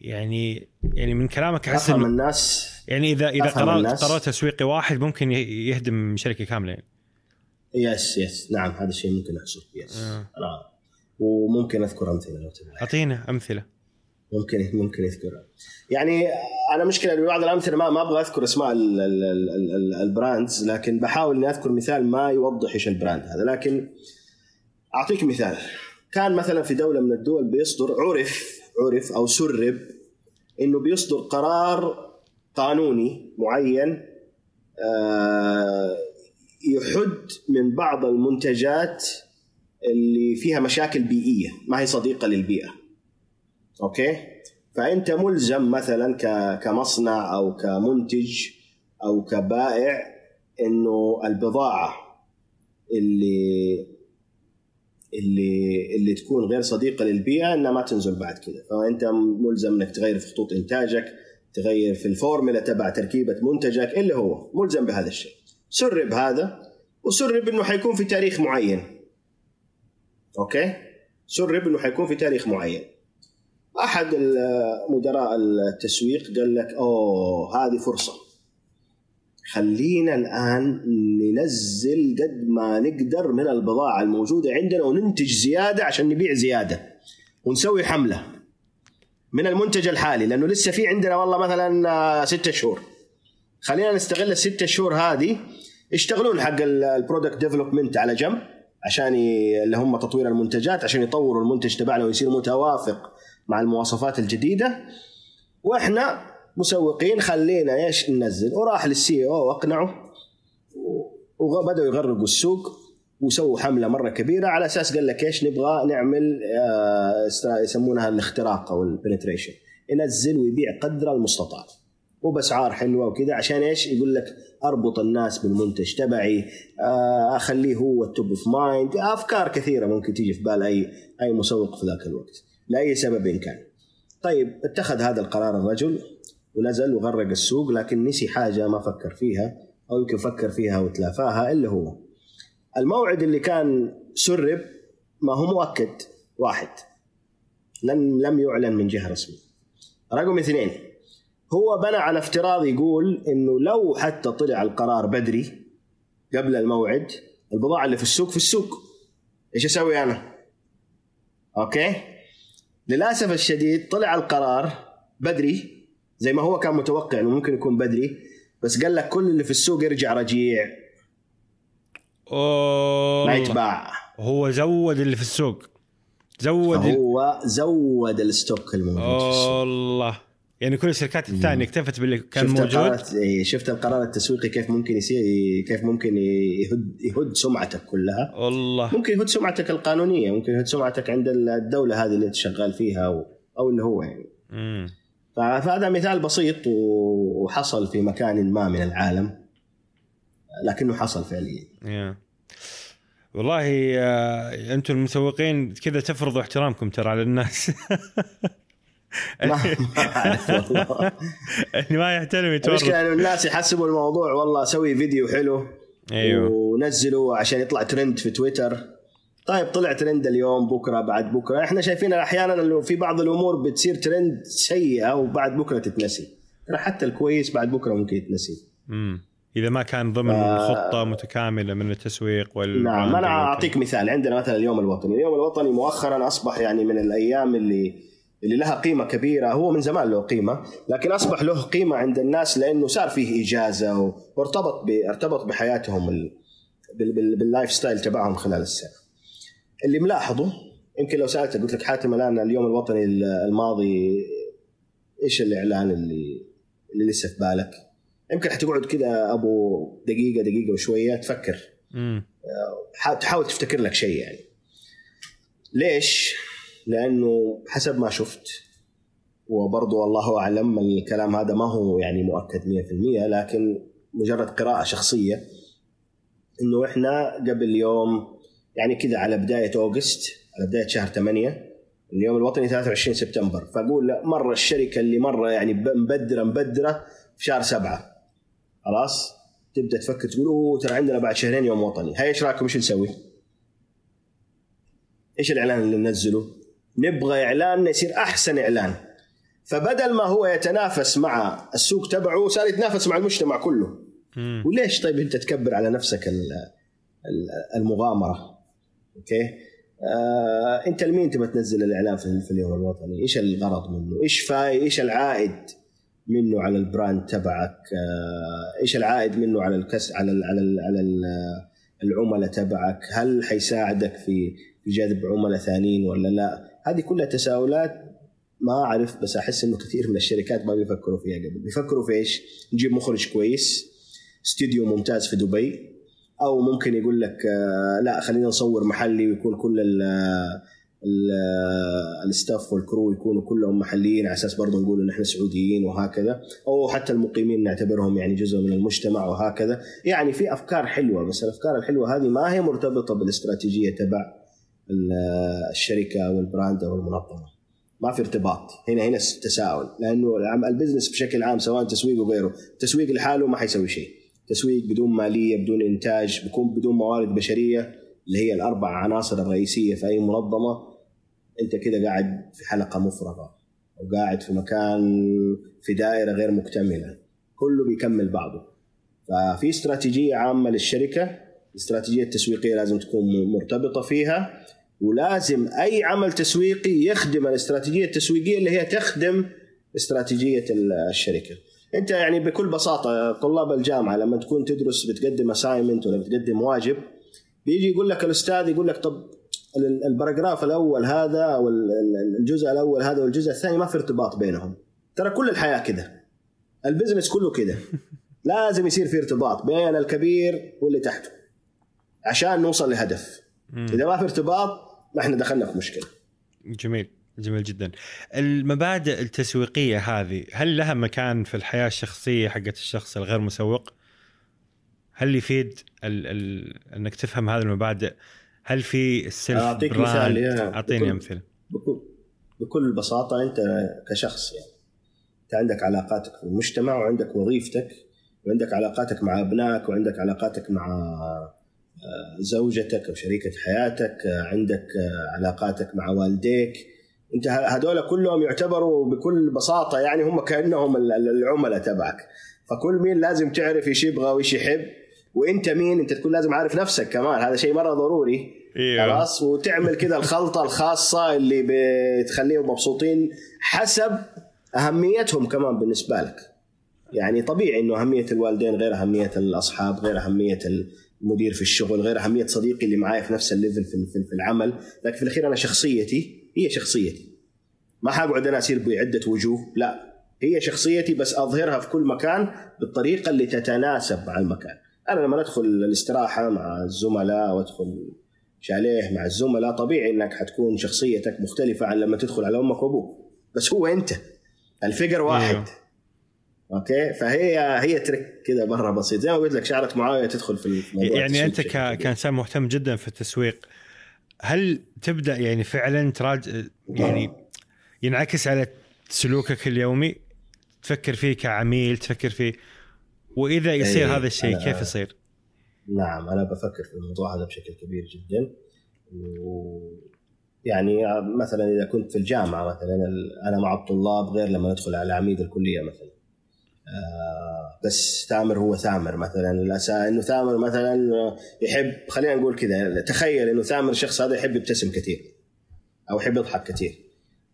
يعني يعني من كلامك أحس أفهم الناس يعني اذا إذا قرار. قرار تسويقي واحد ممكن يهدم شركة كاملة. يعني. yes yes نعم هذا الشيء ممكن فيه yes آه. نعم وممكن أذكر أمثلة لو تبغى. أعطينا أمثلة. ممكن ممكن يذكرها. يعني أنا مشكلة ببعض الأمثلة ما ما أبغى أذكر أسماء ال- ال- ال- ال- ال brands لكن بحاول إني أذكر مثال ما يوضح إيش ال brand هذا. لكن أعطيك مثال. كان مثلا في دولة من الدول بيصدر عرف عرف أو سرب إنه بيصدر قرار قانوني معين آه، يحد من بعض المنتجات اللي فيها مشاكل بيئية ما هي صديقة للبيئة. أوكي؟ فأنت ملزم مثلا كمصنع أو كمنتج أو كبائع إنه البضاعة اللي اللي اللي تكون غير صديقة للبيئة إنها ما تنزل بعد كذا فأنت ملزم إنك تغير في خطوط إنتاجك تغير في الفورمولا تبع تركيبة منتجك اللي هو ملزم بهذا الشيء. سرب هذا وسرب إنه حيكون في تاريخ معين. أوكي؟ سرب إنه حيكون في تاريخ معين. أحد مدراء التسويق قال لك أوه هذه فرصة. خلينا الآن ننزل قد ما نقدر من البضاعة الموجودة عندنا وننتج زيادة عشان نبيع زيادة ونسوي حملة. من المنتج الحالي لأنه لسه في عندنا والله مثلا آه، ستة شهور. خلينا نستغل الستة شهور هذه. يشتغلون حق ال product development على جنب عشان اللي هم تطوير المنتجات عشان يطوروا المنتج تبعنا ويصير متوافق مع المواصفات الجديدة. وإحنا مسوقين خلينا إيش ننزل. وراح لل CEO واقنعه وبداوا يغرقوا السوق. وسووا حملة مرة كبيرة على أساس قال لك إيش نبغى نعمل آه، يسمونها الاختراق أو ال penetration ينزل ويبيع قدر المستطاع وباسعار حلوة وكذا عشان إيش؟ يقول لك أربط الناس بالمنتج تبعي آه، أخليه هو ال top of mind أفكار كثيرة ممكن تيجي في بال أي أي مسوق في ذاك الوقت لأي سبب إن كان. طيب اتخذ هذا القرار الرجل ونزل وغرق السوق لكن نسي حاجة ما فكر فيها أو يمكن فكر فيها وتلافاها اللي هو الموعد اللي كان سرب ما هو مؤكد واحد لم لم يعلن من جهة رسمية رقم اثنين هو بنى على افتراض يقول إنه لو حتى طلع القرار بدري قبل الموعد البضاعة اللي في السوق في السوق إيش أسوي أنا؟ أوكي؟ للأسف الشديد طلع القرار بدري زي ما هو كان متوقع إنه ممكن يكون بدري بس قال لك كل اللي في السوق يرجع رجيع ما يتباع هو زود اللي في السوق. زود فهو زود ال stock الموجود في السوق. والله. يعني كل الشركات الثانية اكتفت باللي كان شفت موجود. إيه، شفت القرار التسويقي كيف ممكن يصير كيف ممكن يهد يهد سمعتك كلها. والله. ممكن يهد سمعتك القانونية ممكن يهد سمعتك عند الدولة هذه اللي أنت شغال فيها أو, أو اللي هو يعني. مم. فهذا مثال بسيط و- وحصل في مكان ما من العالم. لكنه حصل فعليا. يا. والله آه، أنتم المسوقين كذا تفرضوا احترامكم ترى على الناس. ما أعرف والله. اللي ما يحترم المشكلة يتورط إنه الناس يحسبوا الموضوع والله سوي فيديو حلو أيوه. ونزله عشان يطلع ترند في تويتر. طيب طلع ترند اليوم بكرة بعد بكرة. إحنا شايفين أحيانا إنه في بعض الأمور بتصير ترند سيئة وبعد بكرة تتنسي. ترى حتى الكويس بعد بكرة ممكن يتنسي. امم إذا ما كان ضمن آه. خطة متكاملة من التسويق وال نعم أنا أعطيك مثال عندنا مثلا اليوم الوطني، اليوم الوطني مؤخرا أصبح يعني من الأيام اللي اللي لها قيمة كبيرة هو من زمان له قيمة لكن أصبح له قيمة عند الناس لأنه صار فيه إجازة وارتبط. ارتبط بحياتهم ال... بال... بال... بال lifestyle تبعهم خلال السنة. اللي ملاحظه يمكن لو سالتك قلت لك حاتم الآن اليوم الوطني الماضي إيش الإعلان اللي اللي لسه في بالك؟ يمكن حتقعد كذا أبو دقيقة دقيقة وشوية تفكر. ح- تحاول تفتكر لك شيء يعني. ليش؟ لأنه حسب ما شفت وبرضو الله أعلم الكلام هذا ما هو يعني مؤكد 100% لكن مجرد قراءة شخصية إنه إحنا قبل يوم يعني كذا على بداية أوغست على بداية شهر 8 اليوم الوطني 23 سبتمبر فأقول لا مرة الشركة اللي مرة يعني مبدرة مبدرة في شهر سبعة. خلاص؟ تبدأ تفكر تقول أوه ترى عندنا بعد شهرين يوم وطني. هاي إيش رأيكم؟ إيش نسوي؟ إيش الإعلان اللي ننزله؟ نبغى اعلاننا يصير أحسن إعلان. فبدل ما هو يتنافس مع السوق تبعه صار يتنافس مع المجتمع كله. وليش طيب أنت تكبر على نفسك ال- ال- المغامرة؟ أوكي؟ آه أنت لمين تبغى تنزل الإعلان في في اليوم الوطني؟ إيش الغرض منه؟ إيش فاي إيش العائد؟ منه على ال brand تبعك؟ آه إيش العائد منه على ال cus على ال على ال على ال العملاء تبعك؟ هل حيساعدك في جذب عملاء ثانيين ولا لا؟ هذه كلها تساؤلات ما أعرف بس أحس إنه كثير من الشركات ما بيفكروا فيها قبل، بيفكروا في إيش؟ نجيب مخرج كويس، استوديو ممتاز في دبي أو ممكن يقول لك آه، لا خلينا نصور محلي ويكون كل ال staff وال crew يكونوا كلهم محليين على أساس برضه نقول إن إحنا سعوديين وهكذا. أو حتى المقيمين نعتبرهم يعني جزء من المجتمع وهكذا. يعني في أفكار حلوة بس الأفكار الحلوة هذه ما هي مرتبطة بالاستراتيجية تبع ال- الشركة أو ال brand أو المنظمة. ما في ارتباط. هنا هنا تساؤل. لأنه ال business بشكل عام سواء تسويق وغيره التسويق لحاله ما حيسوي شيء. تسويق بدون مالية بدون إنتاج بيكون بدون موارد بشرية اللي هي الأربع عناصر الرئيسية في أي منظمة. انت كده قاعد في حلقة مفرغة أو قاعد في مكان في دائرة غير مكتملة كله بيكمل بعضه. ففي استراتيجية عامة للشركة الاستراتيجيه التسويقيه لازم تكون مرتبطة فيها ولازم أي عمل تسويقي يخدم الاستراتيجية التسويقية اللي هي تخدم استراتيجية الشركة. انت يعني بكل بساطة طلاب الجامعة لما تكون تدرس بتقدم assignment ولا بتقدم واجب بيجي يقول لك الأستاذ يقول لك طب ال paragraph الأول هذا أو ال- ال- الجزء الأول هذا والجزء الثاني ما في ارتباط بينهم. ترى كل الحياة كده. ال business كله كده. لازم يصير في ارتباط بين الكبير واللي تحته. عشان نوصل لهدف. إذا ما في ارتباط ما إحنا دخلنا في مشكلة. جميل. جميل جدا. المبادئ التسويقية هذه هل لها مكان في الحياة الشخصية حقت الشخص الغير مسوق؟ هل يفيد ال ال إنك تفهم هذه المبادئ هل في ال self أعطيك brand مثال،. أعطيني بكل- أمثلة. بكل بكل بساطة أنت كشخص يعني أنت عندك علاقاتك في المجتمع وعندك وظيفتك وعندك علاقاتك مع أبنائك وعندك علاقاتك مع آه، زوجتك أو شريكة حياتك آه، عندك آه، علاقاتك مع والديك. أنت هذول كلهم يعتبروا بكل بساطة يعني هم كأنهم ال- ال- العملاء تبعك. فكل مين لازم تعرف إيش يبغى وإيش يحب. وانت مين؟ انت تكون لازم عارف نفسك كمان. هذا شيء مرة ضروري. أيوه خلاص؟ وتعمل كذا الخلطة الخاصة اللي بتخليهم مبسوطين حسب أهميتهم كمان بالنسبة لك. يعني طبيعي إنه أهمية الوالدين غير أهمية الأصحاب غير أهمية المدير في الشغل غير أهمية صديقي اللي معايا في نفس الليفل في في- في العمل. لكن في الأخير أنا شخصيتي هي شخصيتي. ما حقعد أنا اصير بعدة وجوه لا. هي شخصيتي بس أظهرها في كل مكان بالطريقة اللي تتناسب مع المكان. أنا لما أدخل الاستراحة مع الزملاء وأدخل شاليه مع الزملاء طبيعي إنك حتكون شخصيتك مختلفة عن لما تدخل على أمك وأبوك. بس هو أنت الفقر واحد. أيوه. أوكي؟ فهي هي ترك كذا برا بسيط. زي ما قلت لك شعرة معاويه تدخل في الموضوع يعني أنت ك-. كإنسان مهتم جدا في التسويق هل تبدأ يعني فعلا تراجع يعني ينعكس على سلوكك اليومي؟ تفكر فيه كعميل تفكر فيه وإذا يصير إيه، هذا الشيء كيف يصير؟ نعم أنا بفكر في الموضوع هذا بشكل كبير جدا. و يعني مثلا إذا كنت في الجامعة مثلا أنا مع الطلاب غير لما ندخل على عميد الكلية مثلا. آه، بس ثامر هو ثامر مثلا. إنه ثامر مثلا يحب خلينا نقول كذا تخيل إنه ثامر الشخص هذا يحب يبتسم كثير أو يحب يضحك كثير.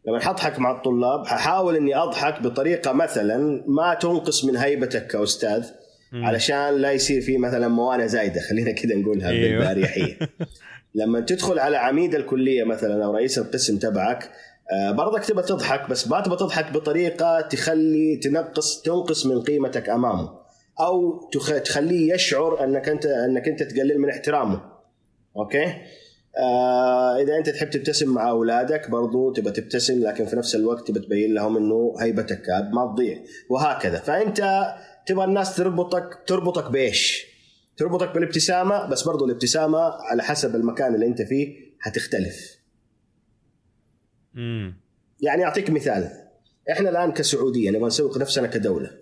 لما حضحك مع الطلاب ححاول إني أضحك بطريقة مثلا ما تنقص من هيبتك كأستاذ مم. علشان لا يصير في مثلا موانع زايدة. خلينا كذا نقولها أيوه. باريحيه لما تدخل على عميد الكلية مثلا أو رئيس القسم تبعك آه، برضك تبى تضحك بس ما تبى تضحك بطريقة تخلي تنقص تنقص من قيمتك أمامه. أو تخ- تخليه يشعر أنك أنت أنك أنت تقلل من احترامه. أوكي؟ آه إذا أنت تحب تبتسم مع أولادك برضو تبى تبتسم لكن في نفس الوقت تبى تبين لهم إنه هيبتك ما تضيع وهكذا. فأنت تبغى الناس تربطك تربطك بإيش؟ تربطك بالابتسامة بس برضو الابتسامة على حسب المكان اللي أنت فيه حتختلف امم يعني أعطيك مثال. إحنا الآن كسعودية نبغى نسوق نفسنا كدولة.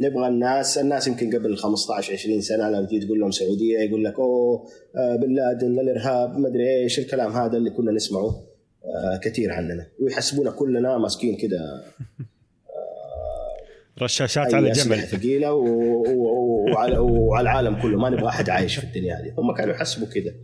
نبغى الناس الناس يمكن قبل 15 20 سنة لما تيجي تقول لهم سعودية يقول لك أوه آه، بن لادن الإرهاب ما أدري إيش الكلام هذا اللي كنا نسمعه آه، كثير عننا. ويحسبونا كلنا ماسكين كذا رشاشات أي على جمل ثقيلة و... و... وعلى... وعلى العالم كله. ما نبغى أحد عايش في الدنيا هذه. هم كانوا يحسبوا كذا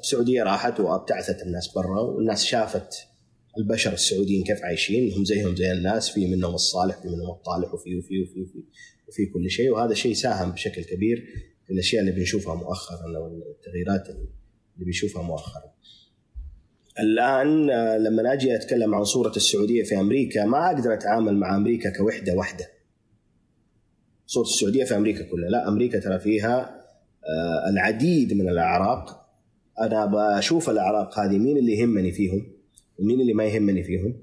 السعوديه راحت وابتعثت الناس برا والناس شافت البشر السعوديين كيف عايشين؟ هم زيهم زي الناس في منهم الصالح في منهم الطالح وفي وفي وفي وفي, وفي كل شيء. وهذا شيء ساهم بشكل كبير في الأشياء اللي بنشوفها مؤخرا أو التغييرات اللي بنشوفها مؤخرا. الآن آه، لما أجي أتكلم عن صورة السعودية في أمريكا ما أقدر أتعامل مع أمريكا كوحدة واحدة. صورة السعودية في أمريكا كلها، لا أمريكا ترى فيها آه، العديد من الأعراق. أنا بشوف الأعراق هذه مين اللي يهمني فيهم؟ ومين اللي ما يهمني فيهم.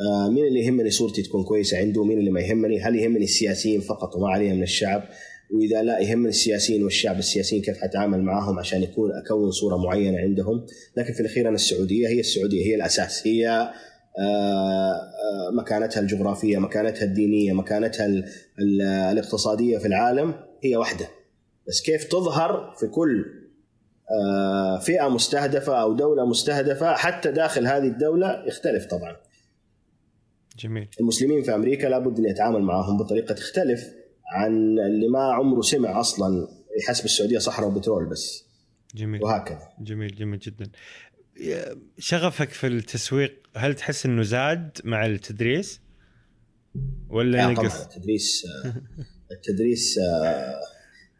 آه، مين اللي يهمني صورتي تكون كويسة عنده؟ ومين اللي ما يهمني؟ هل يهمني السياسيين فقط وما عليهم من الشعب؟ وإذا لا يهمني السياسيين والشعب السياسيين كيف حتعامل معهم عشان يكون أكون صورة معينة عندهم. لكن في الأخير أنا السعودية هي السعودية هي الاساس هي آه، آه، مكانتها الجغرافية مكانتها الدينية مكانتها ال- ال- الاقتصادية في العالم هي واحدة. بس كيف تظهر في كل فئة مستهدفة أو دولة مستهدفة حتى داخل هذه الدولة يختلف طبعا. جميل. المسلمين في أمريكا لابد أن يتعامل معهم بطريقة تختلف عن اللي ما عمره سمع أصلا يحسب السعوديه صحراء وبترول بس. جميل. وهكذا. جميل جميل جدا. شغفك في التسويق هل تحس إنه زاد مع التدريس؟ ولا طبعا نقص؟ التدريس آه، التدريس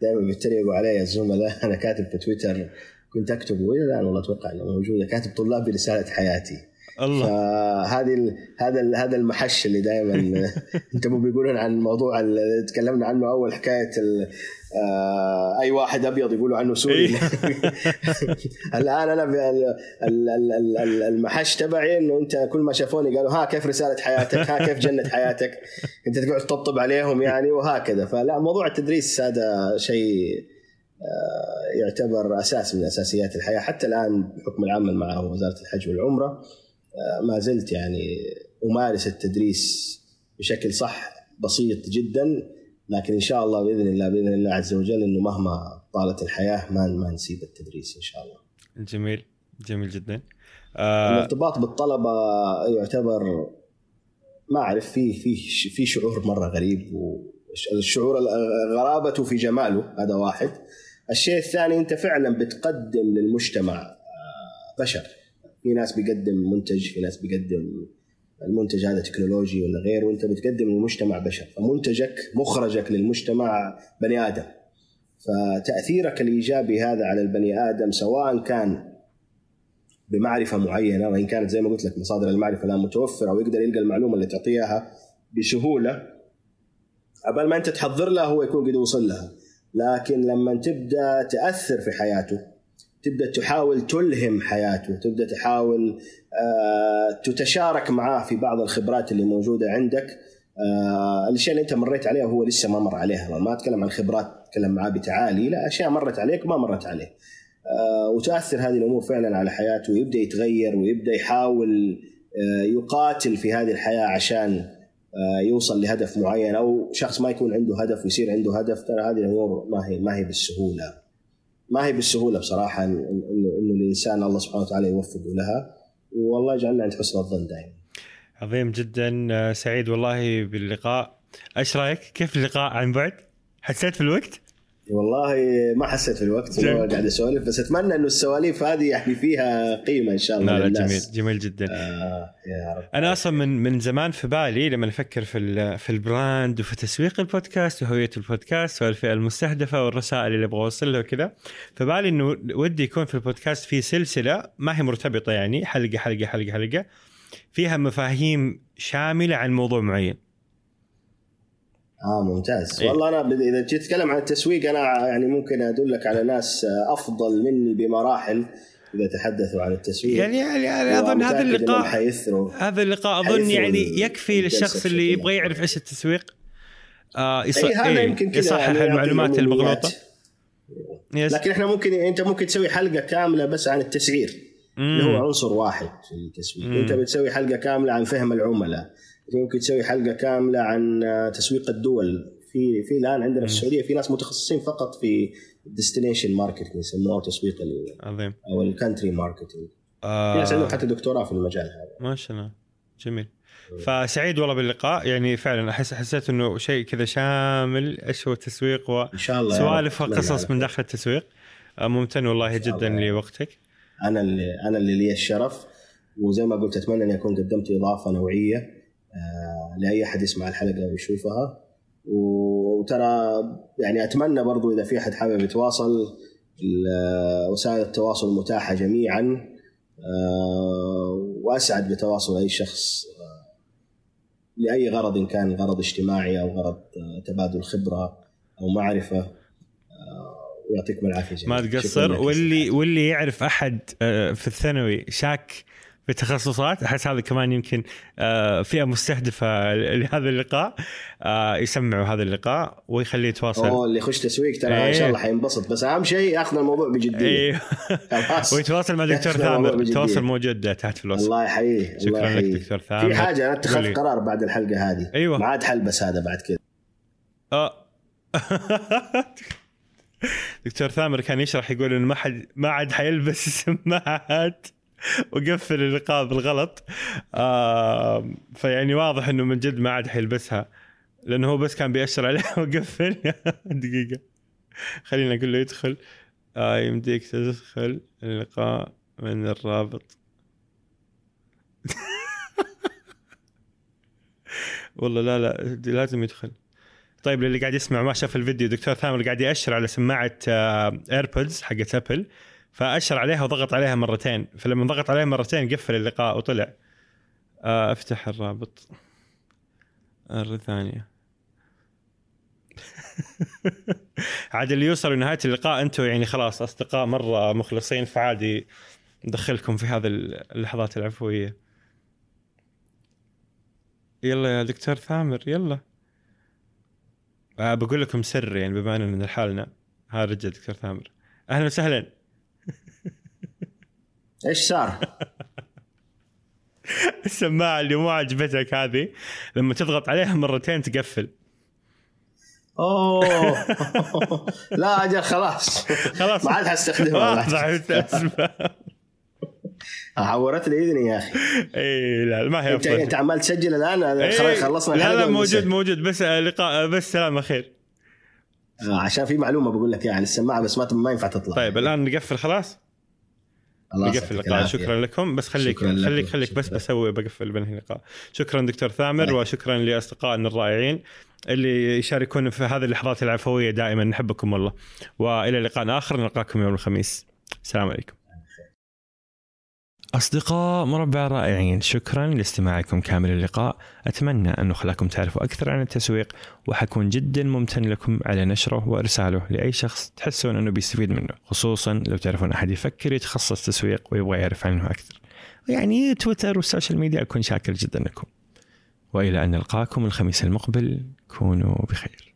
دائما بيتريقوا علي الزملاء أنا كاتب في تويتر كنت اكتب وإلى الآن والله أتوقع إنه موجوده كاتب طلابي رساله حياتي. الله. فهذه ال- هذا ال- هذا المحش اللي دائما أنتم بيقولون عن موضوع ال- تكلمنا عنه أول حكاية ال- آه، أي واحد أبيض يقولوا عنه سوري. إيه. الآن أنا بال- ال- ال- ال- ال- المحش تبعي إنه أنت كل ما شافوني قالوا ها كيف رسالة حياتك؟ ها كيف جنة حياتك؟ أنت تقعد تطبطب عليهم يعني وهكذا. فلا موضوع التدريس هذا شيء آه، يعتبر أساس من أساسيات الحياة حتى الآن بحكم العمل مع وزارة الحج والعمرة. ما زلت يعني أمارس التدريس بشكل صح بسيط جدا لكن إن شاء الله بإذن الله بإذن الله عز وجل إنه مهما طالت الحياة ما ما نسيب التدريس إن شاء الله. جميل جميل جدا. آه الارتباط بالطلبة يعتبر ما أعرف في في في شعور مرة غريب والشعور غرابته في جماله هذا واحد. الشيء الثاني أنت فعلا بتقدم للمجتمع آه، بشر. في ناس بيقدم منتج في ناس بيقدم المنتج هذا تكنولوجي ولا غير وانت بتقدم للمجتمع بشر. فمنتجك مخرجك للمجتمع بني آدم. فتأثيرك الإيجابي هذا على البني آدم سواء كان بمعرفة معينة وإن كانت زي ما قلت لك مصادر المعرفة لا متوفرة ويقدر يلقى المعلومة اللي تعطيها بسهولة قبل ما أنت تحضر لها هو يكون قد وصل لها. لكن لما تبدأ تأثر في حياته تبدأ تحاول تلهم حياته تبدأ تحاول آه، تتشارك معاه في بعض الخبرات اللي موجودة عندك. آه، الاشياء اللي انت مريت عليها هو لسه ما مر عليها ما أتكلم عن خبرات أتكلم معاه بتعالي. لا أشياء مرت عليك ما مرت عليه. آه، وتأثر هذه الأمور فعلا على حياته ويبدأ يتغير ويبدأ يحاول يقاتل في هذه الحياة عشان يوصل لهدف معين أو شخص ما يكون عنده هدف ويصير عنده هدف. ترى هذه الأمور ما هي ما هي بالسهولة. ما هي بالسهولة بصراحة انه إنه الإنسان الله سبحانه وتعالى يوفقه لها والله يجعلنا عند حسن الظن دائما. عظيم جدا آه، سعيد والله باللقاء إيش رأيك؟ كيف اللقاء عن بعد؟ حسيت بالوقت؟ والله ما حسيت في الوقت قاعد أسولف بس أتمنى إنه السواليف هذه يعني فيها قيمة إن شاء الله لا لا جميل جميل جدا. آه يا رب. أنا أصلا من من زمان في بالي لما أفكر في في ال brand وفي تسويق البودكاست وهوية البودكاست والفئه المستهدفة والرسائل اللي أبغى اوصلها وكذا فبالي إنه ودي يكون في البودكاست في سلسلة ما هي مرتبطة يعني حلقة حلقة حلقة حلقة فيها مفاهيم شاملة عن موضوع معين. آه ممتاز. إيه؟ والله أنا إذا جيت تتكلم عن التسويق أنا يعني ممكن ادلك على ناس أفضل مني بمراحل إذا تحدثوا عن التسويق. يعني يعني أظن هذا اللقاء هذا اللقاء أظن يعني يكفي للشخص اللي يبغى يعرف إيش التسويق. آه يص... إيه هذا إيه يمكن يصحح يعني المعلومات المغلوطه yes. لكن إحنا ممكن أنت ممكن تسوي حلقة كاملة بس عن التسعير اللي هو عنصر واحد في التسويق. مم. أنت بتسوي حلقة كاملة عن فهم العملاء. ممكن تسوي حلقة كاملة عن تسويق الدول. في في الآن عندنا في السعودية في ناس متخصصين فقط في ال destination marketing يسموه تسويق عظيم. أو ال country marketing آه. في ناس عندهم حتى دكتوراه في المجال هذا. ما شاء الله. جميل. فسعيد والله باللقاء. يعني فعلا أحس حسيت إنه شيء كذا شامل إيش هو التسويق و إن شاء الله سوالف وقصص من داخل التسويق. آه، ممتن والله جدا لوقتك. أنا اللي أنا اللي لي الشرف. وزي ما قلت أتمنى اني اكون قدمت إضافة نوعية. آه، لأي أحد يسمع الحلقة ويشوفها. وترى يعني أتمنى برضو إذا في أحد حابب يتواصل وسائل التواصل متاحة جميعا. آه، وأسعد بتواصل أي شخص آه، لأي غرض إن كان غرض اجتماعي أو غرض تبادل خبرة أو معرفة. ويعطيكم العافية ما تقصر؟ واللي واللي يعرف أحد في الثانوي شاك في التخصصات أحس هذا كمان يمكن آه، فئة مستهدفة لهذا اللقاء. آه، يسمعوا هذا اللقاء ويخليه يتواصل. أوه اللي يخش تسويق ترى إيه. ان شاء الله حينبسط. بس أهم شيء ياخذ الموضوع بجدية. إيه. ويتواصل مع دكتور ثامر. تواصل موجود تحت في الوصف. الله يحييه شكرا لك دكتور ثامر. في حاجة أنا اتخذت قرار بعد الحلقة هذه. أيوه. ما عاد حلبس هذا بعد كذا آه. دكتور ثامر كان يشرح يقول إنه ما حد ما عاد حيلبس السماعات. وقفل اللقاء بالغلط آه فيعني واضح إنه من جد ما عاد حيلبسها لأنه هو بس كان بيأشر عليه وقفل. دقيقة. خلينا أقول له يدخل. آه يمديك تدخل اللقاء من الرابط. والله لا لا لازم يدخل. طيب للي قاعد يسمع ما شاف الفيديو دكتور ثامر قاعد يأشر على سماعة ايربودز آه، حقت ابل فأشر عليها وضغط عليها مرتين. فلما ضغط عليها مرتين قفل اللقاء وطلع. آه، أفتح الرابط. مرة ثانية. عاد اللي يوصلوا لنهاية اللقاء أنتم يعني خلاص أصدقاء مرة مخلصين فعادي ندخلكم في هذه اللحظات العفوية. يلا يا دكتور ثامر يلا. آه بقول لكم سر يعني بما إننا لحالنا ها رجع دكتور ثامر. أهلا وسهلا. إيش صار؟ السماعة اللي مو عجبتك هذه لما تضغط عليها مرتين تقفل. أوه. لا أجل خلاص. خلاص. ما عاد حستخدمها عورت لي إذني يا أخي. إي لا ما هي انت أنت عمال تسجل الآن؟ خلصنا لا لا موجود موجود. بس لقاء بس سلام خير آه عشان في معلومة بقول لك يعني السماعه بس ما ما ينفع تطلع. طيب الآن نقفل خلاص؟ بقفل اللقاء شكرا لكم. بس خليك خليك خليك بس بسوي بقفل بنهي اللقاء شكرا دكتور ثامر وشكرا لأصدقائنا الرائعين اللي يشاركون في هذه اللحظات العفوية. دائما نحبكم والله. وإلى لقاء آخر. نلقاكم يوم الخميس. السلام عليكم. أصدقاء مربع رائعين. شكرا لاستماعكم كامل اللقاء. أتمنى أنه خلاكم تعرفوا أكثر عن التسويق وحكون جدا ممتن لكم على نشره وإرساله لأي شخص تحسون أنه بيستفيد منه خصوصا لو تعرفون أحد يفكر يتخصص تسويق ويبغى يعرف عنه أكثر. يعني تويتر وال social media أكون شاكر جدا لكم. وإلى أن نلقاكم الخميس المقبل كونوا بخير.